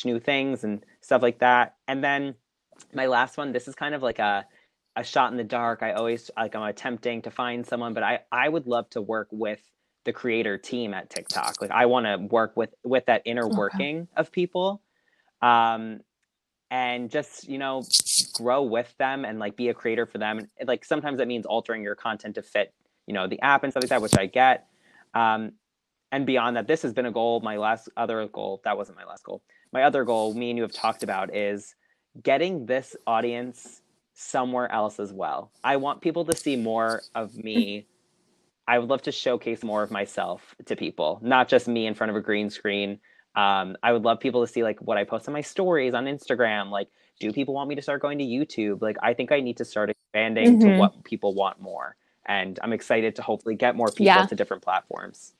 New things and stuff like that. And then my last one, this is kind of like a a shot in the dark. I always like I'm attempting to find someone, but I I would love to work with the creator team at TikTok. Like I want to work with with that inner Okay. working of people. Um and just, you know, grow with them and like be a creator for them. And like sometimes that means altering your content to fit, you know, the app and stuff like that, which I get. Um and beyond that, this has been a goal. My last other goal, that wasn't my last goal. My other goal, me and you have talked about, is getting this audience somewhere else as well. I want people to see more of me. <laughs> I would love to showcase more of myself to people, not just me in front of a green screen. Um, I would love people to see like what I post on my stories on Instagram. Like, do people want me to start going to YouTube? Like, I think I need to start expanding to Mhm. what people want more. And I'm excited to hopefully get more people Yeah. to different platforms.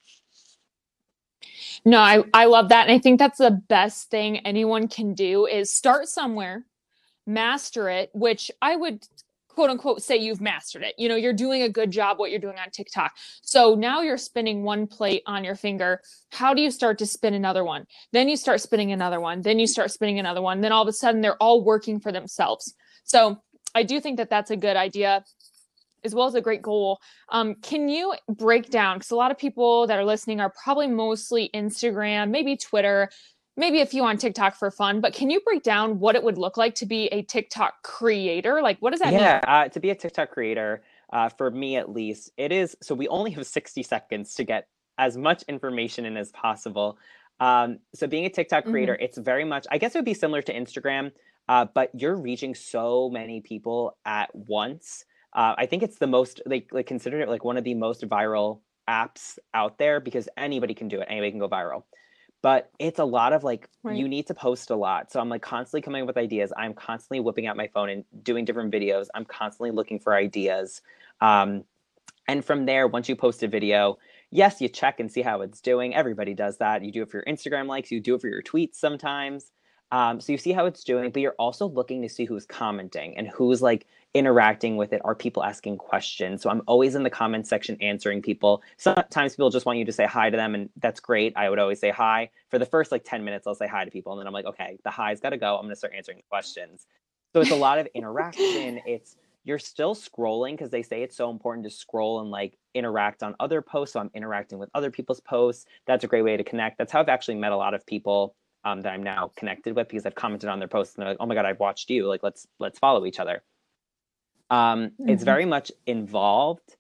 No, I, I love that. And I think that's the best thing anyone can do is start somewhere, master it, which I would quote unquote say you've mastered it. You know, you're doing a good job what you're doing on TikTok. So now you're spinning one plate on your finger. How do you start to spin another one? Then you start spinning another one. Then you start spinning another one. Then all of a sudden they're all working for themselves. So I do think that that's a good idea as well as a great goal. Um, can you break down? Because a lot of people that are listening are probably mostly Instagram, maybe Twitter, maybe a few on TikTok for fun. But can you break down what it would look like to be a TikTok creator? Like, what does that mean? yeah, uh, to be a TikTok creator, uh, for me at least, it is so we only have 60 seconds to get as much information in as possible. Um, so being a TikTok Mm-hmm. creator, it's very much, I guess it would be similar to Instagram, uh, but you're reaching so many people at once. Uh, I think it's the most, like, like consider it like one of the most viral apps out there because anybody can do it. Anybody can go viral. But it's a lot of like Right. you need to post a lot. So I'm like constantly coming up with ideas. I'm constantly whipping out my phone and doing different videos. I'm constantly looking for ideas. Um, and from there, once you post a video, yes, you check and see how it's doing. Everybody does that. You do it for your Instagram likes, you do it for your tweets sometimes. Um, so you see how it's doing, but you're also looking to see who's commenting and who's like interacting with it. Are people asking questions? So I'm always in the comment section answering people. Sometimes people just want you to say hi to them, and that's great. I would always say hi. For the first like 10 minutes, I'll say hi to people, and then I'm like, okay, the high's got to go. I'm going to start answering questions. So it's a lot of <laughs> interaction. It's you're still scrolling because they say it's so important to scroll and like interact on other posts. So I'm interacting with other people's posts. That's a great way to connect. That's how I've actually met a lot of people um, that I'm now connected with because I've commented on their posts and they're like, "Oh my god, I've watched you! Like, let's let's follow each other." Um, mm-hmm. It's very much involved,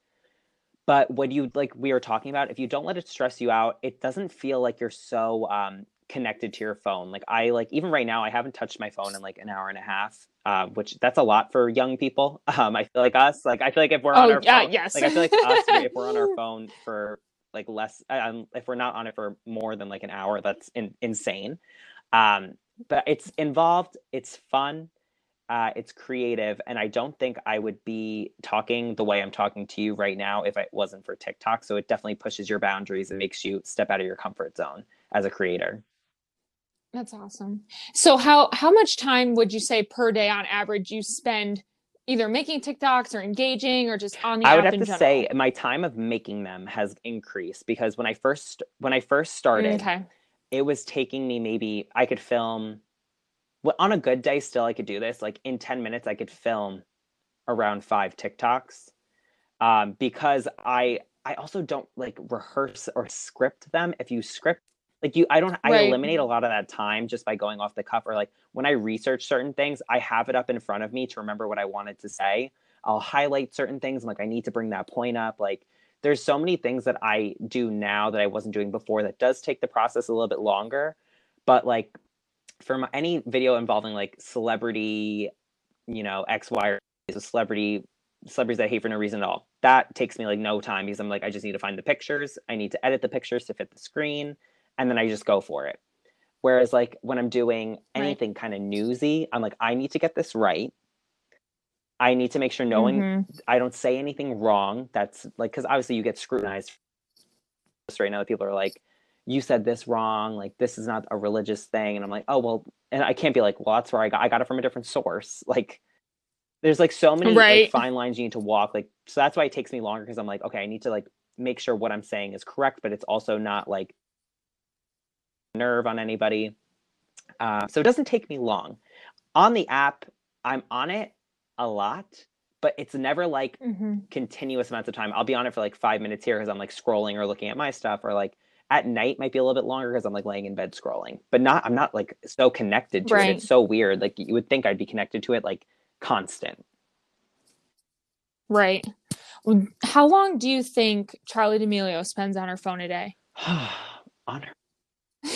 but when you like we were talking about, if you don't let it stress you out, it doesn't feel like you're so um, connected to your phone. Like I like even right now, I haven't touched my phone in like an hour and a half, uh, which that's a lot for young people. <laughs> Um, I feel like us, like I feel like if we're oh, on our yeah, phone, yes, like I feel like us, if we're on our <laughs> phone for like less, um, if we're not on it for more than like an hour, that's in, insane. Um, but it's involved, it's fun, uh, it's creative, and I don't think I would be talking the way I'm talking to you right now if it wasn't for TikTok. So it definitely pushes your boundaries and makes you step out of your comfort zone as a creator. That's awesome. So how how much time would you say per day on average you spend either making TikToks or engaging or just on the I would have to general? say my time of making them has increased because when I first when I first started, okay. it was taking me maybe I could film on a good day still I could do this. Like in 10 minutes I could film around 5 TikToks. Um, because I I also don't like rehearse or script them. If you script like you i don't i right. eliminate a lot of that time just by going off the cuff or like when i research certain things i have it up in front of me to remember what i wanted to say i'll highlight certain things I'm like i need to bring that point up like there's so many things that i do now that i wasn't doing before that does take the process a little bit longer but like for my, any video involving like celebrity you know x y is a celebrity celebrities that I hate for no reason at all. That takes me like no time because I'm like, I just need to find the pictures. I need to edit the pictures to fit the screen and then I just go for it. Whereas like when I'm doing anything right. kind of newsy, I'm like, I need to get this right. I need to make sure no mm-hmm. I don't say anything wrong. That's like because obviously you get scrutinized right now. People are like, you said this wrong, like this is not a religious thing. And I'm like, oh well, and I can't be like, well, that's where I got I got it from a different source. <laughs> Like there's like so many right. like, fine lines you need to walk. Like so that's why it takes me longer because I'm like, okay, I need to like make sure what I'm saying is correct, but it's also not like nerve on anybody. Uh, so it doesn't take me long. On the app, I'm on it a lot, but it's never like mm-hmm. continuous amounts of time. I'll be on it for like five minutes here because I'm like scrolling or looking at my stuff, or like at night might be a little bit longer because I'm like laying in bed scrolling. But not, I'm not like so connected to right. it. It's so weird. Like you would think I'd be connected to it like constant. Right. How long do you think Charli D'Amelio spends on her phone a day? <sighs> on her <laughs>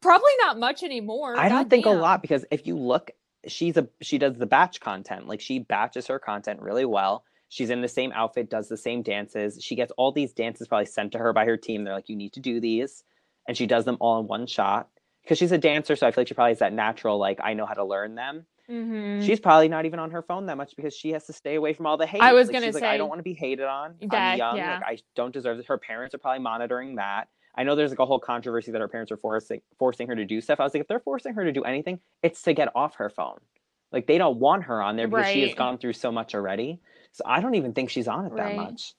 Probably not much anymore. I don't think damn. a lot because if you look, she's a she does the batch content. Like she batches her content really well. She's in the same outfit, does the same dances. She gets all these dances probably sent to her by her team. They're like, you need to do these. And she does them all in one shot. Because she's a dancer, so I feel like she probably has that natural, like, I know how to learn them. Mm-hmm. She's probably not even on her phone that much because she has to stay away from all the hate. I was like, gonna say, like, I don't want to be hated on. That, I'm young. Yeah. Like, I don't deserve this. Her parents are probably monitoring that. I know there's like a whole controversy that her parents are forcing forcing her to do stuff. I was like, if they're forcing her to do anything, it's to get off her phone. Like they don't want her on there because right. she has gone through so much already. So I don't even think she's on it right. that much.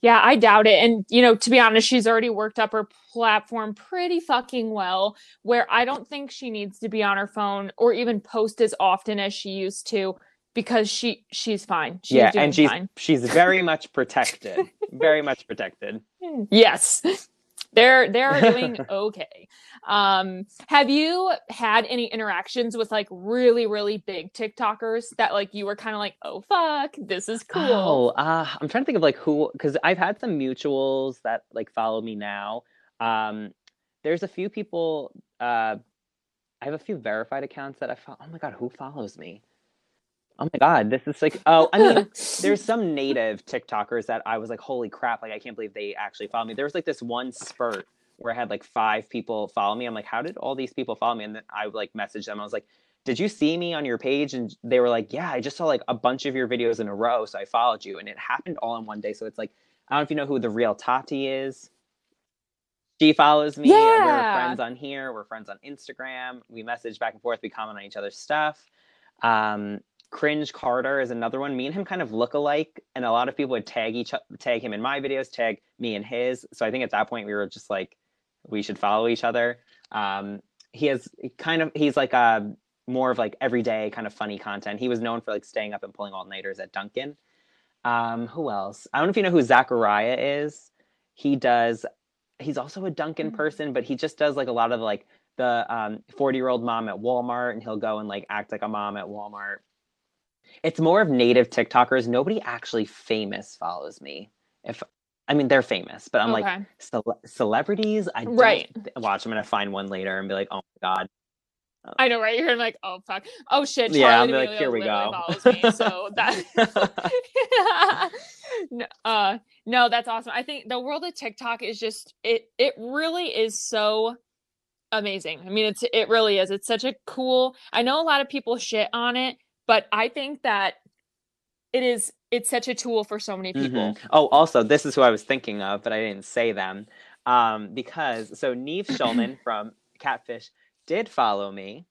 Yeah, I doubt it. And, you know, to be honest, she's already worked up her platform pretty fucking well, where I don't think she needs to be on her phone or even post as often as she used to because she she's fine. She's yeah, and she's fine. she's very much protected. <laughs> very much protected. Yes. They're they're <laughs> doing okay. Um have you had any interactions with like really really big TikTokers that like you were kind of like, "Oh fuck, this is cool." Oh, uh I'm trying to think of like who cuz I've had some mutuals that like follow me now. Um there's a few people uh I have a few verified accounts that I follow. Oh my god, who follows me? Oh my god, this is like oh, I mean, <laughs> there's some native TikTokers that I was like, holy crap, like I can't believe they actually follow me. There was like this one spurt where I had like five people follow me. I'm like, how did all these people follow me? And then I would like messaged them. I was like, did you see me on your page? And they were like, yeah, I just saw like a bunch of your videos in a row, so I followed you. And it happened all in one day. So it's like, I don't know if you know who the real Tati is. She follows me. Yeah. We're friends on here. We're friends on Instagram. We message back and forth. We comment on each other's stuff. Um, Cringe Carter is another one. Me and him kind of look alike, and a lot of people would tag each tag him in my videos, tag me in his. So I think at that point we were just like, we should follow each other. Um, he has kind of he's like a more of like everyday kind of funny content. He was known for like staying up and pulling all nighters at Dunkin'. Um, who else? I don't know if you know who Zachariah is. He does he's also a Dunkin' Mhm. person, but he just does like a lot of like the um 40 year old mom at Walmart, and he'll go and like act like a mom at Walmart. It's more of native TikTokers. Nobody actually famous follows me. If I mean they're famous, but I'm like Okay. cele- celebrities. I don't Right. watch. I'm gonna find one later and be like, oh my god. I know, right? You're like, oh fuck, oh shit. Charli Yeah, I'm like, here we go. Follows me, so that. <laughs> <laughs> no, uh, no, that's awesome. I think the world of TikTok is just it. It really is so amazing. I mean, it's it really is. It's such a cool. I know a lot of people shit on it, but I think that it is. It's such a tool for so many people. Mhm. Oh, also, this is who I was thinking of, but I didn't say them. Um, because so Nev <clears throat> Schulman from Catfish did follow me.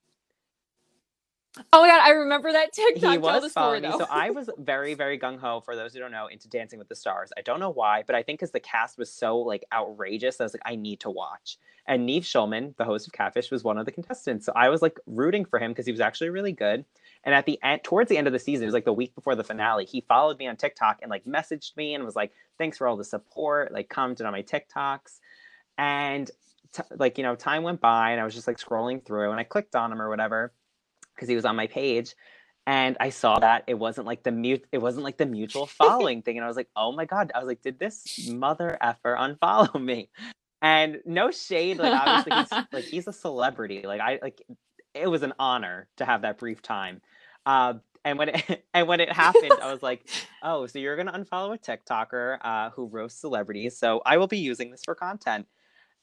Oh my god, I remember that TikTok. he was following me. So I <laughs> was very, very gung ho. For those who don't know, into Dancing with the Stars. I don't know why, but I think because the cast was so like outrageous, I was like, I need to watch. And Nev Schulman, the host of Catfish, was one of the contestants. So I was like rooting for him because he was actually really good. And at the end, towards the end of the season, it was like the week before the finale. He followed me on TikTok and like messaged me and was like, "Thanks for all the support." Like commented on my TikToks, and t- like you know, time went by and I was just like scrolling through and I clicked on him or whatever because he was on my page and I saw that it wasn't like the mute it wasn't like the mutual <laughs> following thing and I was like oh my god I was like did this mother effer unfollow me and no shade like obviously he's <laughs> like he's a celebrity like I like it was an honor to have that brief time uh, and when it <laughs> and when it happened I was like <laughs> oh so you're gonna unfollow a TikToker uh, who roasts celebrities so I will be using this for content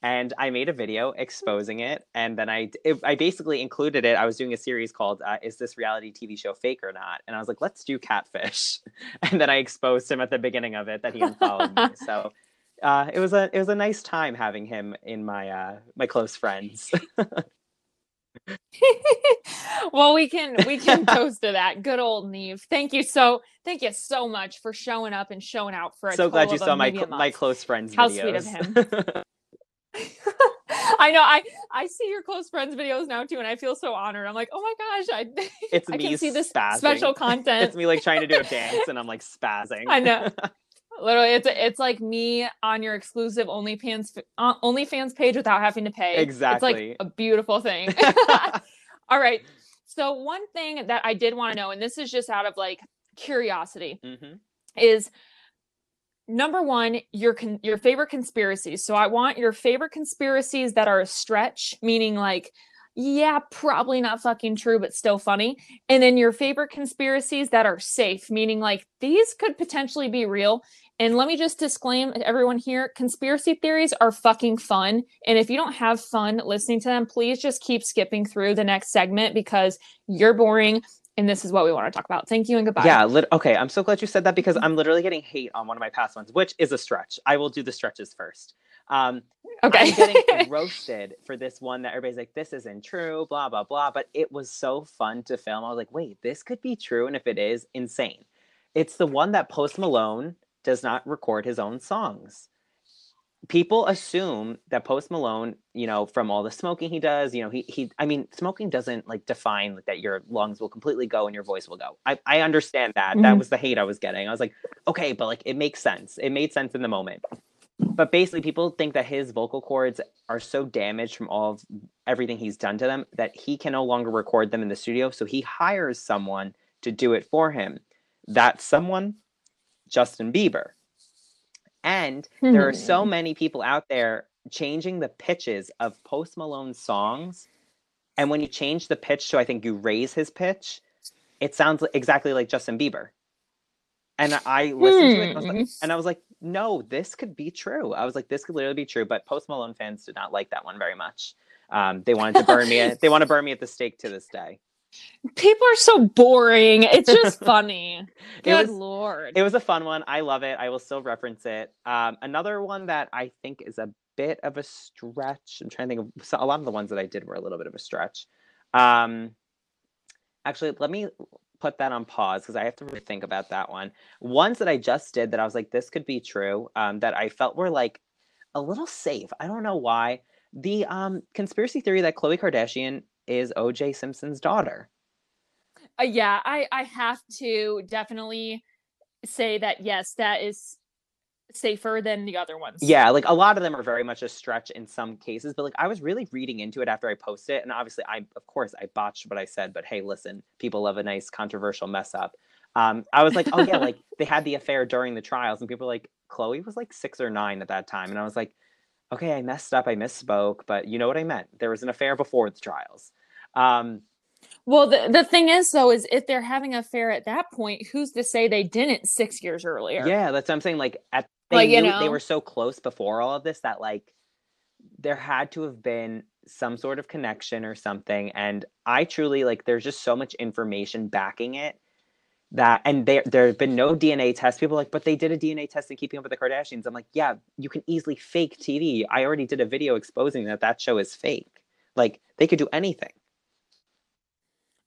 and I made a video exposing it, and then I it, I basically included it. I was doing a series called uh, "Is this reality TV show fake or not?" And I was like, "Let's do catfish," <laughs> and then I exposed him at the beginning of it that he unfollowed me. So uh, it was a it was a nice time having him in my uh, my close friends. <laughs> well, we can we can <laughs> toast to that. Good old Nev. Thank you so thank you so much for showing up and showing out for a so glad you saw my cl- my close friends How videos. sweet of him. <laughs> I know. I I see your close friends videos now too, and I feel so honored. I'm like, oh my gosh, I It's I me can see this spazzing. special content. it's me like trying to do a dance, and I'm like spazzing. I know. Literally, it's it's like me on your exclusive only OnlyFans uh, OnlyFans page without having to pay. Exactly. It's like a beautiful thing. <laughs> <laughs> All right. So one thing that I did want to know, and this is just out of like curiosity, hmm is number one your con- your favorite conspiracies. So I want your favorite conspiracies that are a stretch, meaning like yeah, probably not fucking true, but still funny. And then your favorite conspiracies that are safe, meaning like these could potentially be real. And let me just disclaim everyone here conspiracy theories are fucking fun. And if you don't have fun listening to them, please just keep skipping through the next segment because you're boring. And this is what we want to talk about. Thank you and goodbye. Yeah, lit- okay. I'm so glad you said that because mm-hmm. I'm literally getting hate on one of my past ones, which is a stretch. I will do the stretches first. Um, Okay. I'm <laughs> getting roasted for this one that everybody's like, this isn't true, blah, blah, blah. But it was so fun to film. I was like, wait, this could be true. And if it is, insane. It's the one that Post Malone does not record his own songs. People assume that Post Malone, you know, from all the smoking he does, you know, he he I mean, smoking doesn't like define that your lungs will completely go and your voice will go. I, I understand that. That Mhm. was the hate I was getting. I was like, okay, but like it makes sense. It made sense in the moment but basically people think that his vocal cords are so damaged from all of everything he's done to them that he can no longer record them in the studio. So he hires someone to do it for him. That someone justin bieber. And there are so <laughs> many people out there changing the pitches of post malone's songs. And when you change the pitch so i think you raise his pitch it sounds exactly like justin bieber. And i listened to it and I was like, Hmm. and I was like, no, this could be true. I was like, this could literally be true. But Post Malone fans did not like that one very much. Um, they wanted to burn me. At, they want to burn me at the stake to this day. People are so boring. It's just <laughs> funny. It Good was lord. it was a fun one. I love it. I will still reference it. Um, another one that I think is a bit of a stretch. I'm trying to think of so a lot of the ones that I did were a little bit of a stretch. Um, actually, let me put that on pause because I have to really think about that one. Ones that I just did that I was like, this could be true. Um, that I felt were like a little safe. I don't know why. The um conspiracy theory that Khloe Kardashian is OJ Simpson's daughter. Uh, yeah, I I have to definitely say that yes, that is safer than the other ones. Yeah, like a lot of them are very much a stretch in some cases, but like I was really reading into it after I posted it, and obviously I, of course, I botched what I said, but hey, listen, people love a nice controversial mess up. Um, I was like, oh yeah, like <laughs> they had the affair during the trials, and people were like, Khloe was like six or nine at that time, and I was like, okay, I messed up, I misspoke, but you know what I meant. There was an affair before the trials. Um, well, the, the thing is, though, is if they're having an affair at that point, who's to say they didn't six years earlier? Yeah, that's what I'm saying. Like, at they Like, you knew know? they were so close before all of this that like there had to have been some sort of connection or something. And I truly like there's just so much information backing it that and there there have been no DNA tests. People are like, but they did a DNA test in Keeping Up with the Kardashians. I'm like, yeah, you can easily fake TV. I already did a video exposing that that show is fake. Like they could do anything.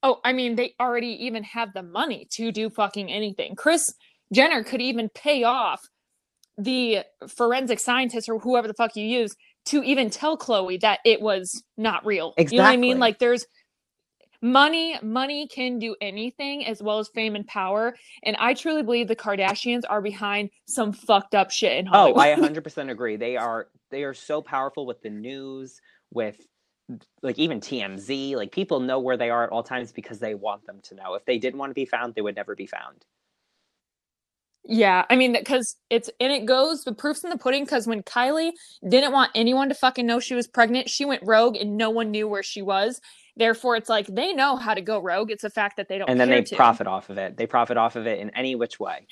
Oh, I mean, they already even have the money to do fucking anything. Kris Jenner could even pay off the forensic scientist or whoever the fuck you use to even tell Khloe that it was not real. Exactly. You know what I mean? Like there's money, money can do anything as well as fame and power. And I truly believe the Kardashians are behind some fucked up shit in Hollywood. Oh. I 100% <laughs> agree. They are they are so powerful with the news, with like even TMZ. Like people know where they are at all times because they want them to know. If they didn't want to be found, they would never be found. Yeah, I mean, because it's and it goes the proof's in the pudding. Because when Kylie didn't want anyone to fucking know she was pregnant, she went rogue and no one knew where she was. Therefore, it's like they know how to go rogue. It's a fact that they don't. And then they to. profit off of it. They profit off of it in any which way.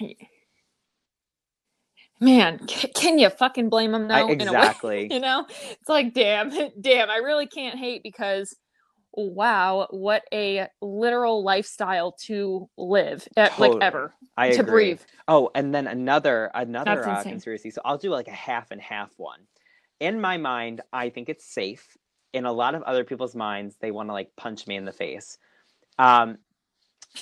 Man, c- can you fucking blame them I- though? in a way? <laughs> exactly. you know, it's like damn, <laughs> damn. I really can't hate because wow, what a literal lifestyle to live, eh, like ever I to agree. breathe. Oh, and then another another uh, conspiracy. So I'll do like a half and half one. In my mind, I think it's safe. In a lot of other people's minds, they want to like punch me in the face. Um,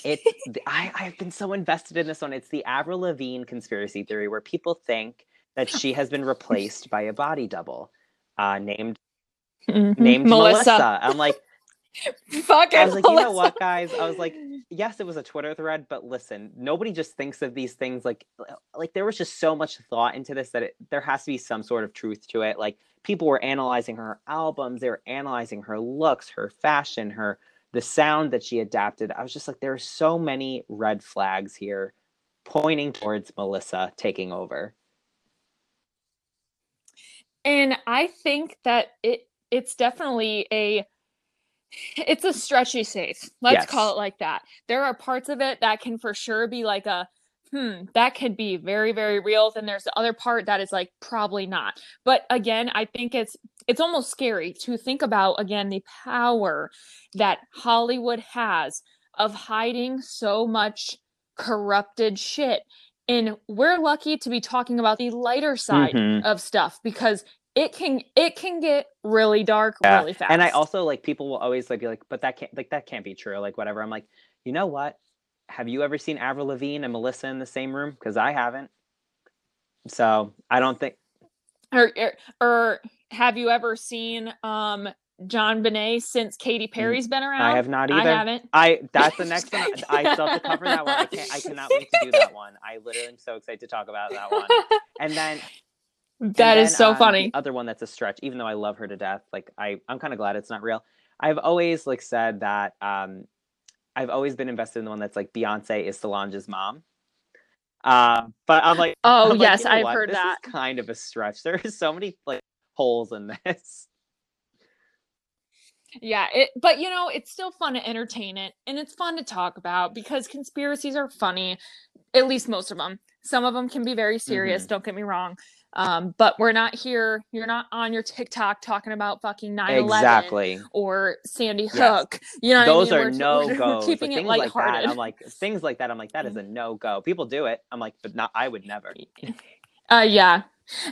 it's <laughs> the- I I've been so invested in this one. It's the Avril Lavigne conspiracy theory, where people think that she has been <laughs> replaced by a body double, uh, named Mhm. named Melissa. I'm like, Fucking I was like, you know what, guys? I was like, <laughs> yes, it was a Twitter thread, but listen, nobody just thinks of these things like uh, like there was just so much thought into this that it, there has to be some sort of truth to it. Like people were analyzing her albums, they were analyzing her looks, her fashion, her the sound that she adapted. I was just like, there are so many red flags here pointing towards Melissa taking over. and i think that it it's definitely a it's a stretchy safe let's call it like that. There are parts of it that can for sure be like a hmm that could be very very real. Then there's the other part that is like probably not. But again i think it's it's almost scary to think about again the power that hollywood has of hiding so much corrupted shit. And we're lucky to be talking about the lighter side Mhm. of stuff because it can it can get really dark Yeah. really fast. And I also like people will always like be like, but that can't like that can't be true. Like whatever. I'm like, you know what? Have you ever seen Avril Lavigne and Melissa in the same room? Because I haven't. So I don't think. or, or or have you ever seen um JonBenét since Katy Perry's been around? I have not either. I haven't. I that's the next <laughs> one. I I still have to cover that one. I can't. I cannot wait to do that one. I literally am so excited to talk about that one. And then and That is so um, funny. The other one that's a stretch, even though I love her to death. Like I, I'm kind of glad it's not real. I've always like said that um, I've always been invested in the one that's like Beyonce is Solange's mom. Uh, but I'm like, <laughs> Oh I'm like, yes, you know I've what? heard this that. Is kind of a stretch. <laughs> There is so many like holes in this. Yeah, it, but you know, it's still fun to entertain it and it's fun to talk about because conspiracies are funny, at least most of them. Some of them can be very serious, Mm-hmm. don't get me wrong. Um, but we're not here, you're not on your TikTok talking about fucking 9 11 Exactly. or Sandy Yes. Hook. You know, Those I mean? are We're- no we're, <laughs> keeping like, it things like that. I'm like things like that. I'm like that is a <laughs> no go. People do it. I'm like, but not. I would never. Uh yeah.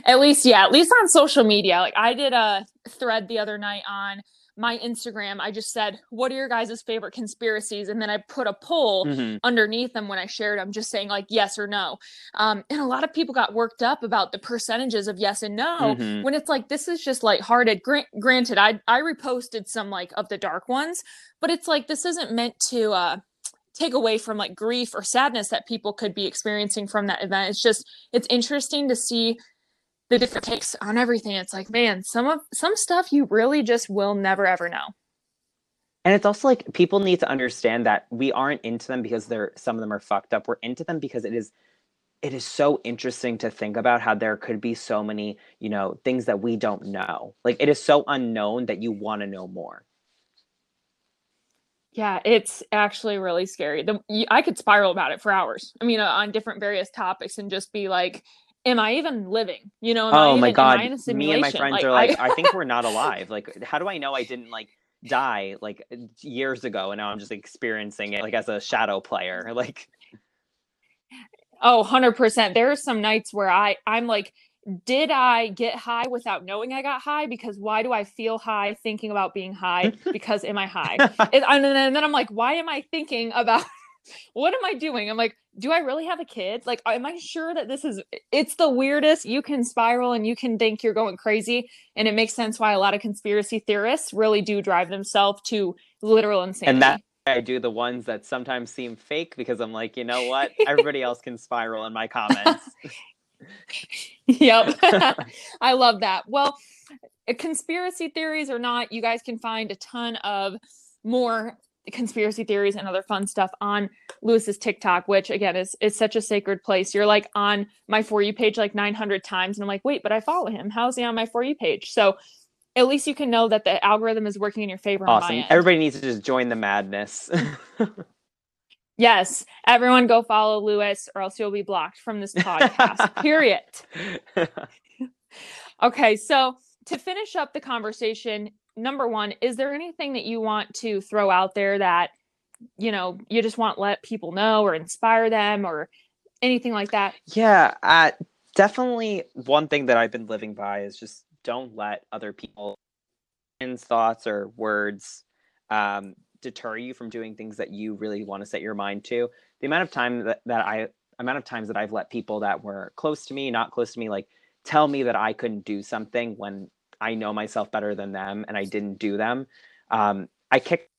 At least yeah, at least on social media. Like I did a thread the other night on my Instagram. I just said, "What are your guys' favorite conspiracies?" and then I put a poll Mhm. underneath them when I shared them just saying like yes or no. Um and a lot of people got worked up about the percentages of yes and no Mhm. when it's like this is just lighthearted. Grant, granted, I I reposted some like of the dark ones, but it's like this isn't meant to uh take away from like grief or sadness that people could be experiencing from that event. It's just it's interesting to see the different takes on everything. It's like, man, some of some stuff you really just will never ever know. And it's also like people need to understand that we aren't into them because they're some of them are fucked up. We're into them because it is it is so interesting to think about how there could be so many, you know, things that we don't know. Like it is so unknown that you want to know more. Yeah, it's actually really scary. The, I could spiral about it for hours. I mean, uh, on different various topics and just be like, am I even living? You know, oh even, my god, me and my friends like, are like, I... <laughs> I think we're not alive. Like, how do I know I didn't like die like years ago and now I'm just experiencing it like as a shadow player? <laughs> Like, oh, 100%. There are some nights where I I'm like did I get high without knowing I got high? Because why do I feel high thinking about being high? <laughs> Because am I high? and, and then I'm like, why am I thinking about what am I doing? I'm like, do I really have a kid? Like, am I sure that this is, it's the weirdest. You can spiral and you can think you're going crazy. And it makes sense why a lot of conspiracy theorists really do drive themselves to literal insanity. And that I do the ones that sometimes seem fake because I'm like, you know what? <laughs> Everybody else can spiral in my comments. <laughs> yep. <laughs> I love that. Well, uh, conspiracy theories or not, you guys can find a ton of more conspiracy theories and other fun stuff on Louis's TikTok, which again is is such a sacred place. You're like on my for you page like 900 times, and I'm like, wait, but I follow him. How's he on my for you page? So at least you can know that the algorithm is working in your favor. Awesome. Everybody needs to just join the madness. <laughs> yes, everyone go follow Louis, or else you'll be blocked from this podcast. <laughs> period. <laughs> okay, so to finish up the conversation, number one, is there anything that you want to throw out there that, you know, you just want to let people know or inspire them or anything like that? Yeah, uh, definitely one thing that I've been living by is just don't let other people's thoughts or words um, deter you from doing things that you really want to set your mind to. The amount of time that, that I amount of times that I've let people that were close to me, not close to me, like tell me that I couldn't do something when I know myself better than them and I didn't do them. Um, I kick.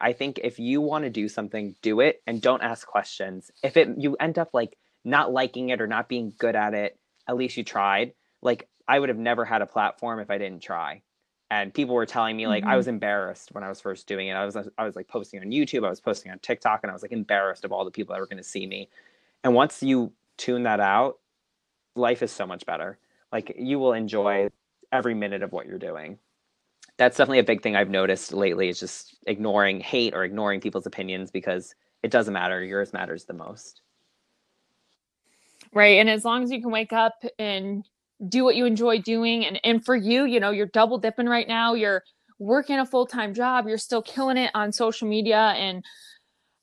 I think if you want to do something, do it and don't ask questions. If it you end up like not liking it or not being good at it, at least you tried. Like I would have never had a platform if I didn't try. And people were telling me like mm-hmm. I was embarrassed when I was first doing it. I was I was like posting on YouTube, I was posting on TikTok, and I was like embarrassed of all the people that were going to see me. And once you tune that out, life is so much better. Like you will enjoy every minute of what you're doing. That's definitely a big thing I've noticed lately is just ignoring hate or ignoring people's opinions because it doesn't matter. Yours matters the most. Right. And as long as you can wake up and do what you enjoy doing and and for you, you know, you're double dipping right now, you're working a full-time job, you're still killing it on social media and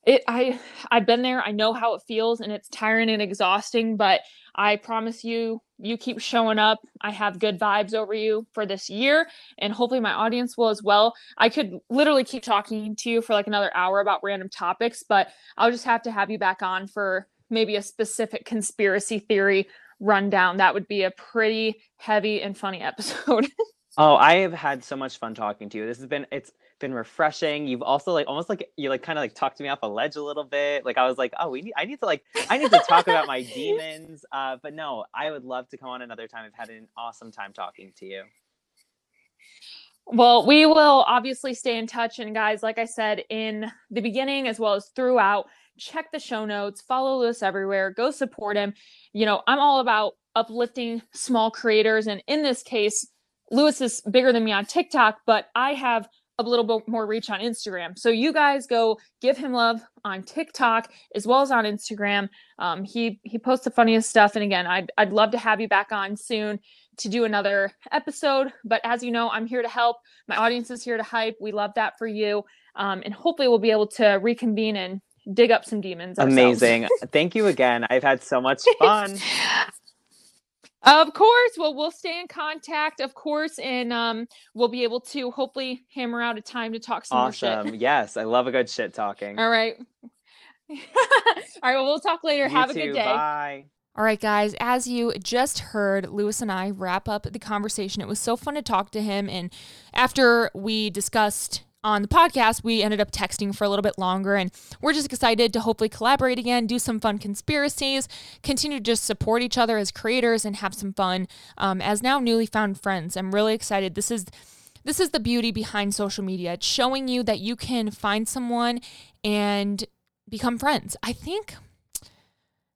it I I've been there. I know how it feels and it's tiring and exhausting, but I promise you you keep showing up. I have good vibes over you for this year, and hopefully my audience will as well. I could literally keep talking to you for like another hour about random topics, but I'll just have to have you back on for maybe a specific conspiracy theory rundown. That would be a pretty heavy and funny <laughs> episode. oh, I have had so much fun talking to you. This has been it's been refreshing. You've also like almost like you like kind of like talked me off a ledge a little bit. Like I was like, oh, we need I need to like I need to talk about my demons. <laughs> Uh, but no, I would love to come on another time. I've had an awesome time talking to you. Well, we will obviously stay in touch. And guys, like I said in the beginning as well as throughout, check the show notes, follow Louis everywhere, go support him. You know, I'm all about uplifting small creators. And in this case, Louis is bigger than me on TikTok, but I have a little bit more reach on Instagram. So you guys go give him love on TikTok as well as on Instagram. Um, he he posts the funniest stuff. And again, I'd I'd love to have you back on soon to do another episode. But as you know, I'm here to help. My audience is here to hype. We love that for you. Um, and hopefully we'll be able to reconvene and dig up some demons. Ourselves. Amazing. <laughs> Thank you again. I've had so much <laughs> fun. <laughs> Of course. Well, we'll stay in contact, of course, and um, we'll be able to hopefully hammer out a time to talk some shit. awesome. yes, I love a good shit talking. All right. <laughs> All right. Well, we'll talk later. You Have too. a good day. Bye. All right, guys, as you just heard, Louis and I wrap up the conversation. It was so fun to talk to him. And after we discussed on the podcast, we ended up texting for a little bit longer, and we're just excited to hopefully collaborate again, do some fun conspiracies, continue to just support each other as creators, and have some fun um, as now newly found friends. I'm really excited. This is this is the beauty behind social media. It's showing you that you can find someone and become friends. I think.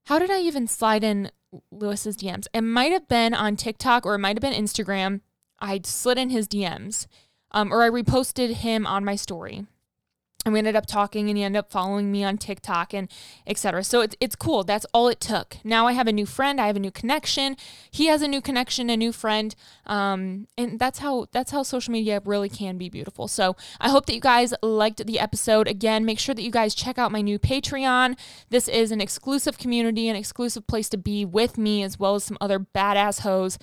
How did I even slide in Louis's DMs? It might have been on TikTok or it might have been Instagram. I slid in his DMs um, or I reposted him on my story. And we ended up talking and he ended up following me on TikTok and etc. So it's it's cool. That's all it took. Now I have a new friend, I have a new connection. He has a new connection, a new friend. Um, and that's how that's how social media really can be beautiful. So I hope that you guys liked the episode. Again, make sure that you guys check out my new Patreon. This is an exclusive community, an exclusive place to be with me, as well as some other badass hoes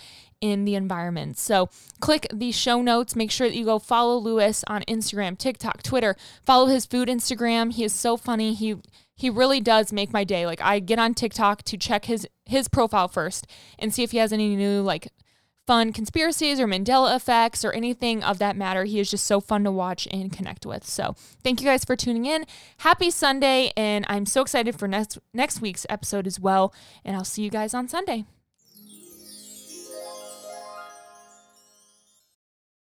in the environment. So click the show notes. Make sure that you go follow Louis on Instagram, TikTok, Twitter. Follow his food Instagram. He is so funny. He he really does make my day. Like I get on TikTok to check his his profile first and see if he has any new like fun conspiracies or Mandela effects or anything of that matter. He is just so fun to watch and connect with. So, thank you guys for tuning in. Happy Sunday and I'm so excited for next next week's episode as well, and I'll see you guys on Sunday.